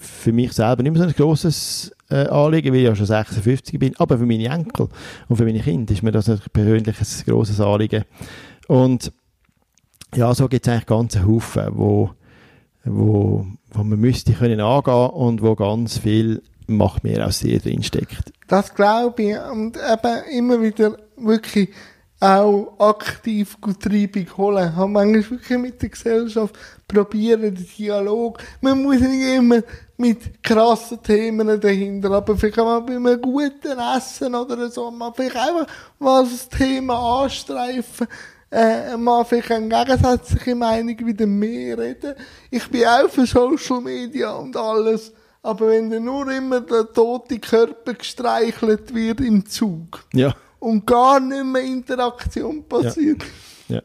für mich selber nicht mehr so ein grosses äh, Anliegen, weil ich ja schon 56 bin, aber für meine Enkel und für meine Kinder ist mir das natürlich persönlich ein grosses Anliegen. Und ja, so gibt es eigentlich ganze Haufen, wo, wo, wo man müsste können angehen und wo ganz viel Macht mehr aus dir drinsteckt. Das glaube ich. Und eben immer wieder wirklich auch aktiv Treibung holen. Haben manchmal wirklich mit der Gesellschaft probieren, den Dialog. Man muss nicht immer mit krassen Themen dahinter, aber vielleicht auch mal bei einem guten Essen oder so, mal vielleicht einfach mal das Thema anstreifen, äh, mal vielleicht eine gegensätzliche Meinung wieder mehr reden. Ich bin auch für Social Media und alles, Aber wenn dann nur immer der tote Körper gestreichelt wird im Zug Ja. und gar nicht mehr Interaktion passiert. Ja.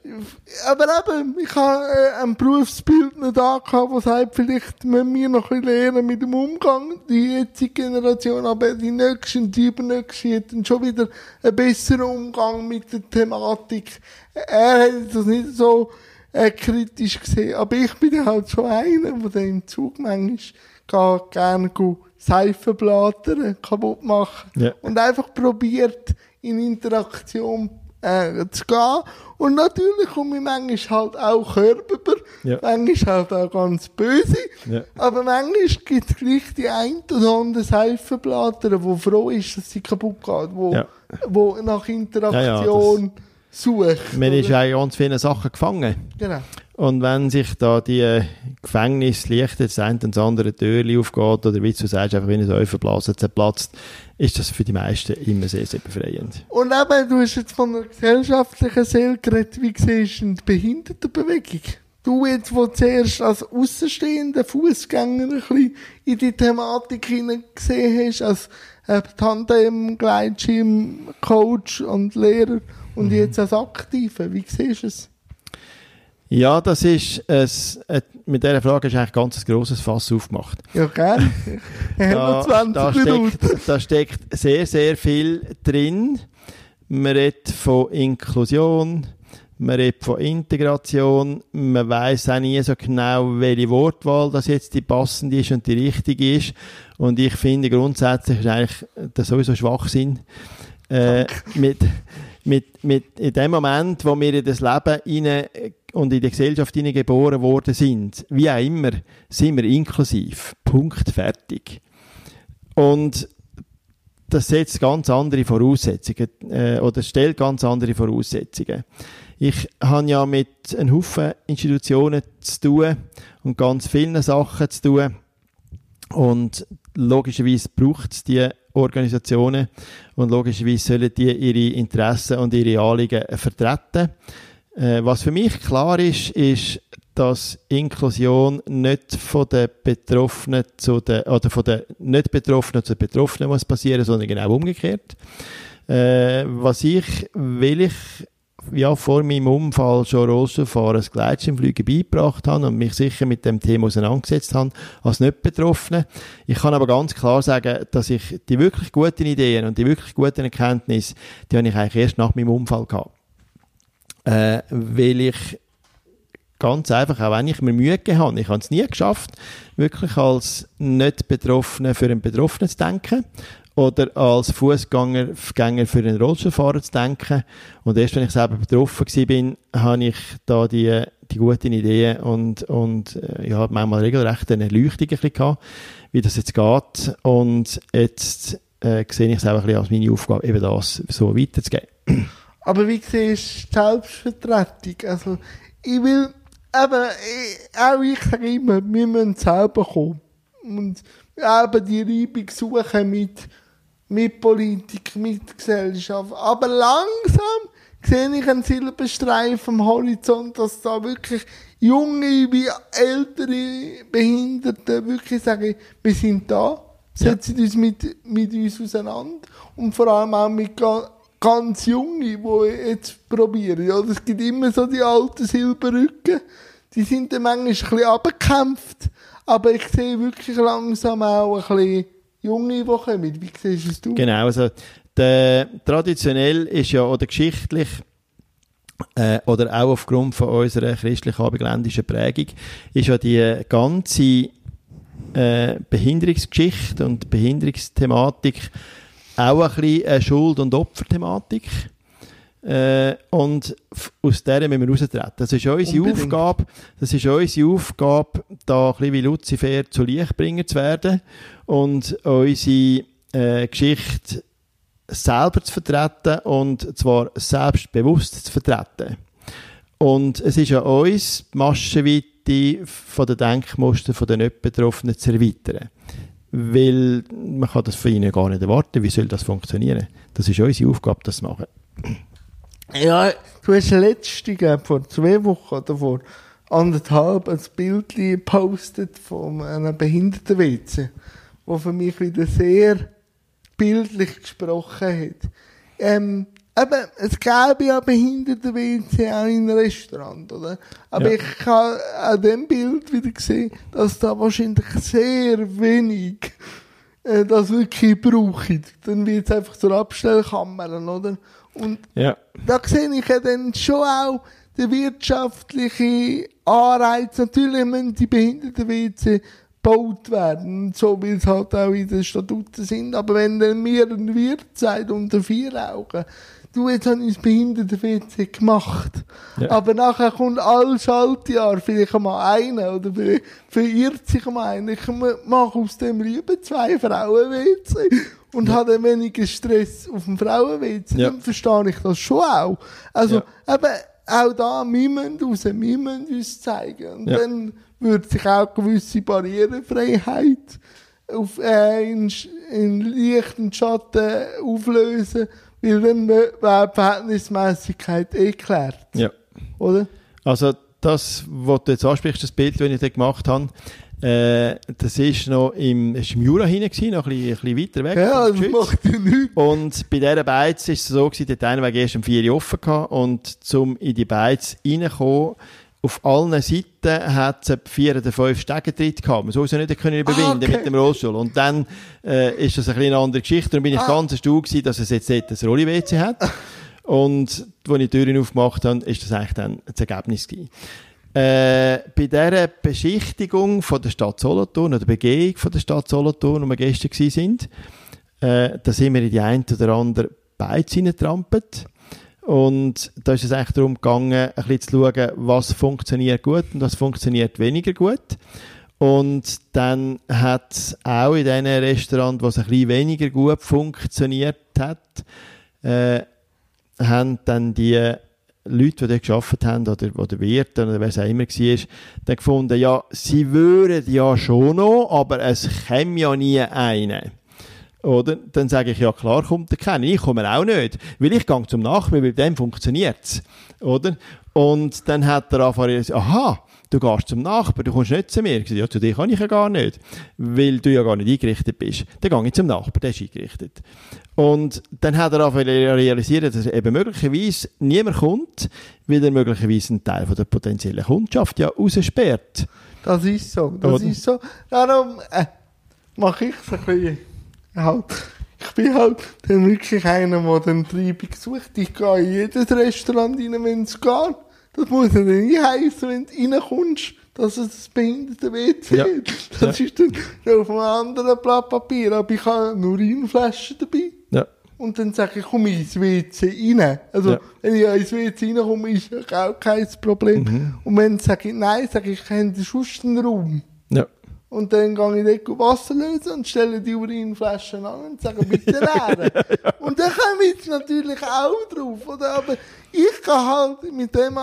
Aber eben, ich habe äh, ein Berufsbildner da gehabt, der sagt, vielleicht müssen wir noch ein bisschen lernen mit dem Umgang, die jetzige Generation, aber die nächste und die übernächste hat dann schon wieder einen besseren Umgang mit der Thematik. Er hat das nicht so äh, kritisch gesehen, aber ich bin halt schon einer, der im Zug manchmal gerne Seifenblätter kaputt machen Ja. und einfach probiert, in Interaktion äh, zu gehen. Und natürlich komme ich manchmal halt auch Körper Ja. manchmal halt auch ganz böse, Ja. aber manchmal gibt es gleich die ein oder andere Seifenblätter, die froh ist, dass sie kaputt geht, wo, Ja. wo nach Interaktion sucht. Man ist ja ganz vielen Sachen gefangen. Genau. Und wenn sich da die äh, Gefängnislichter, das eine und das andere Türchen aufgeht, oder wie du sagst, einfach wie eine Seifenblase zerplatzt, ist das für die meisten immer sehr, sehr befreiend. Und eben, du hast jetzt von einer gesellschaftlichen Seele geredet, wie siehst du die Behindertenbewegung? Du jetzt, wo zuerst als außenstehender Fußgänger ein bisschen in die Thematik hineingesehen hast, als äh, Tandem, Gleitschirm, Coach und Lehrer und jetzt als Aktiver, wie siehst du es? Ja, das ist, es, äh, mit dieser Frage ist eigentlich ganz ein grosses Fass aufgemacht. Ja. [laughs] Haben wir 20 da, Minuten. steckt, da steckt sehr, sehr viel drin. Man redet von Inklusion, man redet von Integration, man weiß auch nie so genau, welche Wortwahl das jetzt die passende ist und die richtige ist. Und ich finde grundsätzlich ist eigentlich das sowieso Schwachsinn. Äh, mit, mit, mit, in dem Moment, wo wir in das Leben hinein und in die Gesellschaft hinein geboren worden sind, wie auch immer, sind wir inklusiv. Punkt, fertig. Und das setzt ganz andere Voraussetzungen äh, oder stellt ganz andere Voraussetzungen. Ich habe ja mit einem Haufen Institutionen zu tun und ganz vielen Sachen zu tun. Und logischerweise braucht es die Organisationen und logischerweise sollen die ihre Interessen und ihre Anliegen vertreten. Äh, was für mich klar ist, ist, dass Inklusion nicht von den Betroffenen zu den, oder von den Nicht-Betroffenen zu den Betroffenen muss passieren, sondern genau umgekehrt. Äh, was ich, will ich ja vor meinem Unfall schon Rollstuhlfahren das Gleitschirmfliegen beigebracht habe und mich sicher mit dem Thema auseinandergesetzt habe, als nicht Betroffene. Ich kann aber ganz klar sagen, dass ich die wirklich guten Ideen und die wirklich guten Erkenntnisse, die habe ich eigentlich erst nach meinem Unfall gehabt. Äh, weil ich ganz einfach, auch wenn ich mir Mühe gegeben habe, ich habe es nie geschafft, wirklich als nicht Betroffener für einen Betroffenen zu denken oder als Fußgänger Gänger für einen Rollstuhlfahrer zu denken. Und erst wenn ich selber betroffen war, habe ich da die, die guten Ideen und, und äh, ja, manchmal regelrecht eine Erleuchtung ein gehabt, wie das jetzt geht. Und jetzt äh, sehe ich es auch als meine Aufgabe, eben das so weiterzugeben. Aber wie siehst du Selbstvertretung? Also, ich will, ich, auch ich sage immer, wir müssen selber kommen. Und eben die Reibung suchen mit, mit Politik, mit Gesellschaft. Aber langsam sehe ich einen Silberstreifen am Horizont, dass da wirklich junge wie ältere Behinderte wirklich sagen, wir sind da, setzen uns mit, mit uns auseinander und vor allem auch mit ga- ganz Junge, die jetzt probieren. Ja, es gibt immer so die alten Silberrücken, die sind dann manchmal ein bisschen abgekämpft, aber ich sehe wirklich langsam auch ein bisschen Junge, die kommen. Wie siehst du es du? Genau, also der, traditionell ist ja, oder geschichtlich, äh, oder auch aufgrund von unserer christlich-abendländischen Prägung, ist ja die ganze äh, Behinderungsgeschichte und Behinderungsthematik auch ein bisschen eine Schuld- und Opferthematik. Äh, und aus der müssen wir raustreten. Das ist unsere Unbedingt. Aufgabe, das ist unsere Aufgabe, da ein bisschen wie Lucifer zu Lichtbringer zu werden und unsere äh, Geschichte selber zu vertreten und zwar selbstbewusst zu vertreten. Und es ist an uns, die Maschenweite von den Denkmustern von den Nicht-Betroffenen zu erweitern. Weil man kann das von ihnen gar nicht erwarten. Wie soll das funktionieren? Das ist unsere Aufgabe, das zu machen. Ja, du hast letzte, glaub, vor zwei Wochen oder vor anderthalb ein Bild gepostet von einem behinderten WC, wo für mich wieder sehr bildlich gesprochen hat. Ähm, eben, es gäbe ja behinderte WC auch in einem Restaurant, oder? Aber Ja. ich habe an dem Bild wieder gesehen, dass da wahrscheinlich sehr wenig äh, das wirklich braucht. Dann wird es einfach zur Abstellkammer, oder? Und Ja. da sehe ich ja dann schon auch den wirtschaftlichen Anreiz. Natürlich müssen die Behinderten-WC gebaut werden, so wie es halt auch in den Statuten sind. Aber wenn dann mir ein Wirt sagt, unter vier Augen, du, jetzt habe ich das Behinderten-WC gemacht. Ja. Aber nachher kommt all Schaltjahr vielleicht einmal einer oder vielleicht verirrt sich mal einer. Ich mache aus dem lieber zwei Frauen-WC und habe dann weniger Stress auf dem Frauen-WC. Ja. Dann verstehe ich das schon auch. Also, eben, auch da, wir müssen raus, wir müssen uns zeigen. Und Ja. dann würde sich auch gewisse Barrierefreiheit auf, äh, in, in Licht und Schatten auflösen, weil dann wäre die Verhältnismäßigkeit eh geklärt, ja. oder? Also das, was du jetzt ansprichst, das Bild, das ich da gemacht habe, äh, das ist noch im, ist im Jura hinein gewesen, noch ein bisschen, ein bisschen weiter weg. Ja, das macht ja nichts. Und bei dieser Beiz war es so, gewesen, der eine Weg erst um 4 Uhr offen gehabt und um in die Beiz reinzukommen, auf allen Seiten hat es vier oder fünf Stegentritte gehabt. Man soll sie nicht können überwinden okay. mit dem Rollstuhl. Und dann äh, ist das ein eine andere Geschichte. Dann bin ich Ah. ganz erstaunt gewesen, dass es jetzt dort ein Rolli-WC hat. Und als ich die Türen aufgemacht habe, ist das eigentlich dann das Ergebnis gewesen. Äh, bei dieser Beschichtigung von der Stadt Solothurn oder Begehung von der Stadt Solothurn, wo wir gestern sind, äh, da sind wir in die eine oder andere Beiz reingetrampelt. Und da ist es eigentlich darum gegangen, ein bisschen zu schauen, was funktioniert gut und was funktioniert weniger gut. Und dann hat es auch in diesen Restaurants, wo es ein bisschen weniger gut funktioniert hat, äh, haben dann die Leute, die dort gearbeitet haben, oder, oder Wirte, oder wer es auch immer war, dann gefunden, ja, sie würden ja schon noch, aber es käme ja nie einer. Oder? Dann sage ich, ja klar kommt der keiner. Ich komme auch nicht. Weil ich gehe zum Nachbarn, weil bei dem funktioniert's. Oder? Und dann hat er angefangen, aha, du gehst zum Nachbarn, du kommst nicht zu mir. Ich sage, ja, zu dir kann ich ja gar nicht. Weil du ja gar nicht eingerichtet bist. Dann gehe ich zum Nachbarn, der ist eingerichtet. Und dann hat er angefangen realisieren, dass eben möglicherweise niemand kommt, weil er möglicherweise einen Teil von der potenziellen Kundschaft ja raussperrt. Das ist so, das Oder? ist so. Darum äh, mache ich es ein bisschen. Halt. Ich bin halt dann wirklich einer, der den Treibung sucht. Ich gehe in jedes Restaurant rein, wenn es geht. Das muss ja dann nicht heissen, wenn du reinkommst, dass es das behinderte WC Ja. ist. [laughs] Das Ja. ist dann auf einem anderen Blatt Papier. Aber ich habe eine Urinflasche dabei. Ja. Und dann sage ich, komm ins WC rein. Also, Ja. wenn ich ins WC reinkomme, ist ja auch kein Problem. Mhm. Und wenn ich sage, nein, sage ich, ich habe sonst einen Raum. Ja. Und dann gehe ich dort Wasser lösen und stelle die Urinflaschen an und sage, bitte [laughs] leeren. Und dann komme ich natürlich auch drauf, oder? Aber ich kann halt mit dem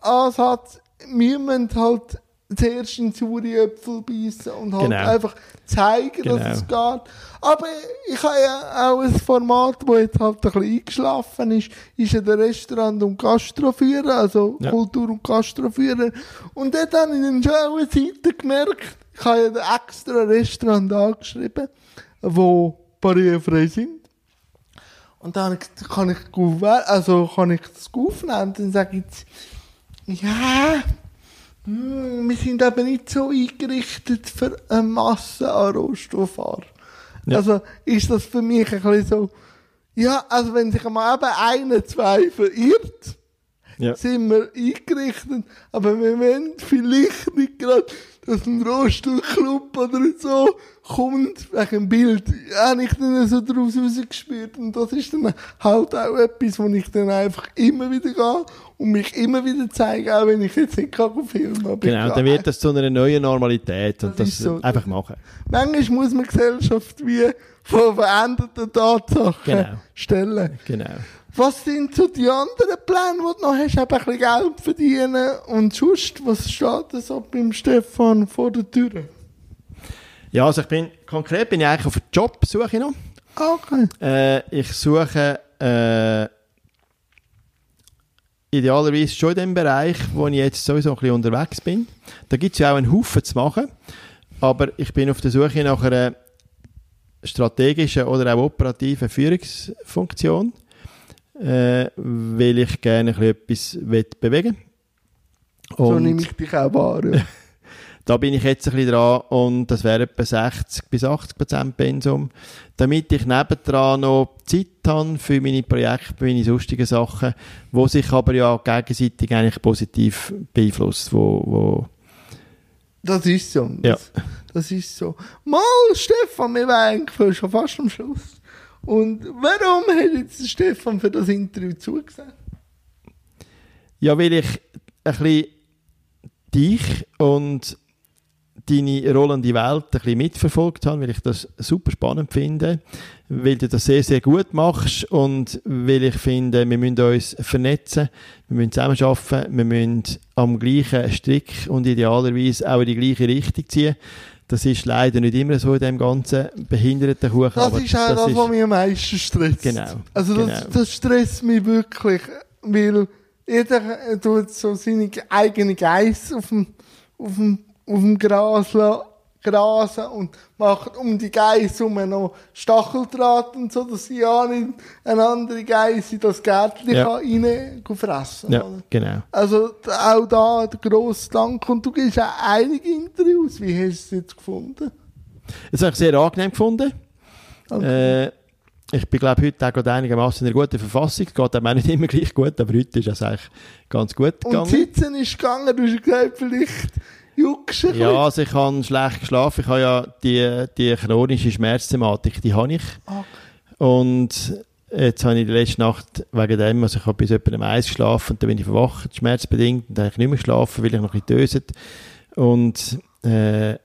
Ansatz, wir müssen halt zuerst in saure Äpfel beißen und halt Genau. einfach zeigen, Genau. dass es geht. Aber ich habe ja auch ein Format, das jetzt halt ein bisschen eingeschlafen ist, ist ja der Restaurant- und Gastroführer, also Ja. Kultur- und Gastroführer. Und dort habe ich dann schon eine Seite gemerkt, ich habe ja ein extra Restaurant angeschrieben, wo barrierefrei sind. Und dann kann ich, also kann ich das aufnehmen und dann sage ich, ja, hm, wir sind eben nicht so eingerichtet für eine Masse an Rohstofffahrer. Ja. Also ist das für mich ein bisschen so, ja, also wenn sich mal eben einer, zwei verirrt, Ja. sind wir eingerichtet, aber wir wollen vielleicht nicht gerade, dass ein Rohstuhlclub oder so kommt, wegen dem Bild. Habe ich dann so daraus rausgespürt und das ist dann halt auch etwas, wo ich dann einfach immer wieder gehe und mich immer wieder zeige, auch wenn ich jetzt nicht kann filmen aber Genau, dann wird das zu einer neuen Normalität und Das das, so. einfach machen. Manchmal muss man Gesellschaft wie vor veränderten Tatsachen Genau. stellen. Genau. Was sind so die anderen Pläne, die du noch hast? Eben ein bisschen Geld verdienen und sonst, was steht da so beim Stefan vor der Tür? Ja, also ich bin, konkret bin ich eigentlich auf Jobsuche noch. Okay. Äh, ich suche äh, idealerweise schon in dem Bereich, wo ich jetzt sowieso ein bisschen unterwegs bin. Da gibt es ja auch einen Haufen zu machen. Aber ich bin auf der Suche nach einer strategischen oder auch operativen Führungsfunktion, äh, weil ich gerne ein bisschen etwas bewegen will. So nehme ich dich auch wahr. Ja. [laughs] Da bin ich jetzt ein bisschen dran und das wäre etwa 60 bis 80 Prozent Pensum, damit ich nebendran noch Zeit habe für meine Projekte, für meine sonstigen Sachen, wo sich aber ja gegenseitig eigentlich positiv beeinflusst, wo, wo das ist so. Das, ja. das ist so. Mal, Stefan, wir waren eigentlich schon fast am Schluss. Und warum hat jetzt Stefan für das Interview zugesagt? Ja, weil ich ein bisschen dich und deine rollende Welt ein bisschen mitverfolgt habe, weil ich das super spannend finde, weil du das sehr, sehr gut machst und weil ich finde, wir müssen uns vernetzen, wir müssen zusammenarbeiten, wir müssen am gleichen Strick und idealerweise auch in die gleiche Richtung ziehen. Das ist leider nicht immer so in dem ganzen behinderten Kuchen. Das ist auch das, was mich am meisten stresst. Genau. Also das, genau. das stresst mich wirklich, weil jeder tut so seine eigene Geiss auf dem, auf dem auf dem Gras grasen und macht um die Geiss herum noch Stacheldraht und so, dass sie ja nicht eine andere Geiss in das Gärtchen ja. rein fressen Ja, oder? genau. Also auch da der grosse Dank und du gibst auch einige Interviews. Wie hast du es jetzt gefunden? Das habe ich sehr angenehm gefunden. Okay. Äh, ich bin, glaube heute auch einigermaßen in einer guten Verfassung. Es geht auch nicht immer gleich gut, aber heute ist es eigentlich ganz gut gegangen. Und Sitzen ist gegangen, du hast gesagt, vielleicht Juckst Ja, also ich habe schlecht geschlafen. Ich habe ja die, die chronische Schmerzthematik, die habe ich. Okay. Und jetzt habe ich die letzte Nacht wegen dem, also ich habe bis etwa um eins geschlafen und dann bin ich verwacht, schmerzbedingt, und dann habe ich nicht mehr geschlafen, weil ich noch ein bisschen döset. Und äh,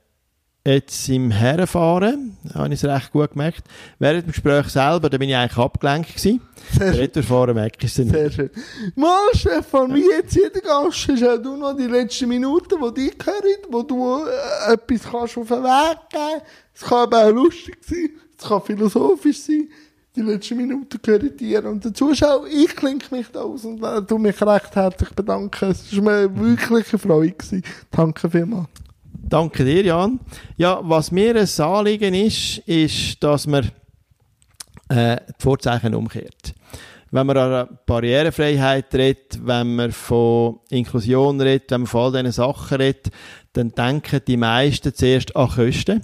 Jetzt im Herrenfahren habe ich es recht gut gemerkt. Während dem Gespräch selber, da bin ich eigentlich abgelenkt gewesen. Retourfahren merke ich es nicht. Sehr schön. Mal, Stefan, wie jetzt jeder Gast hast auch du noch die letzten Minuten, die dich hören, wo du äh, etwas kannst auf den Weg geben Es kann aber auch lustig sein, es kann philosophisch sein. Die letzten Minuten gehören dir und den Zuschauern. Ich klinke mich da aus und äh, du mich recht herzlich bedanken. Es war mir wirklich eine Freude. Gewesen. Danke vielmals. Danke dir, Jan. Ja, was mir ein Anliegen ist, ist, dass man äh, die Vorzeichen umkehrt. Wenn man an Barrierefreiheit redet, wenn man von Inklusion redet, wenn man von all diesen Sachen redet, dann denken die meisten zuerst an Kosten,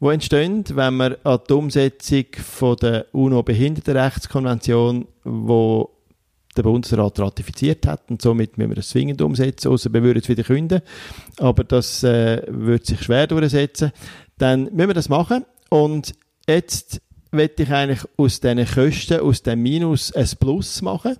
die entstehen, wenn man an die Umsetzung von der UNO-Behindertenrechtskonvention, wo der Bundesrat ratifiziert hat und somit müssen wir das zwingend umsetzen, außer wir würden es wieder künden, aber das äh, wird sich schwer durchsetzen. Dann müssen wir das machen und jetzt werde ich eigentlich aus diesen Kosten, aus dem Minus ein Plus machen.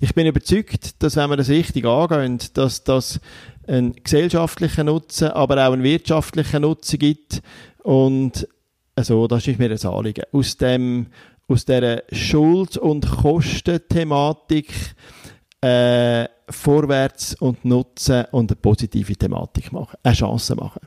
Ich bin überzeugt, dass wenn wir das richtig angehen, dass das einen gesellschaftlichen Nutzen, aber auch einen wirtschaftlichen Nutzen gibt und also, das ist mir ein Anliegen. Aus dem aus dieser Schuld- und Kostenthematik äh, vorwärts und Nutzen und eine positive Thematik machen, eine Chance machen.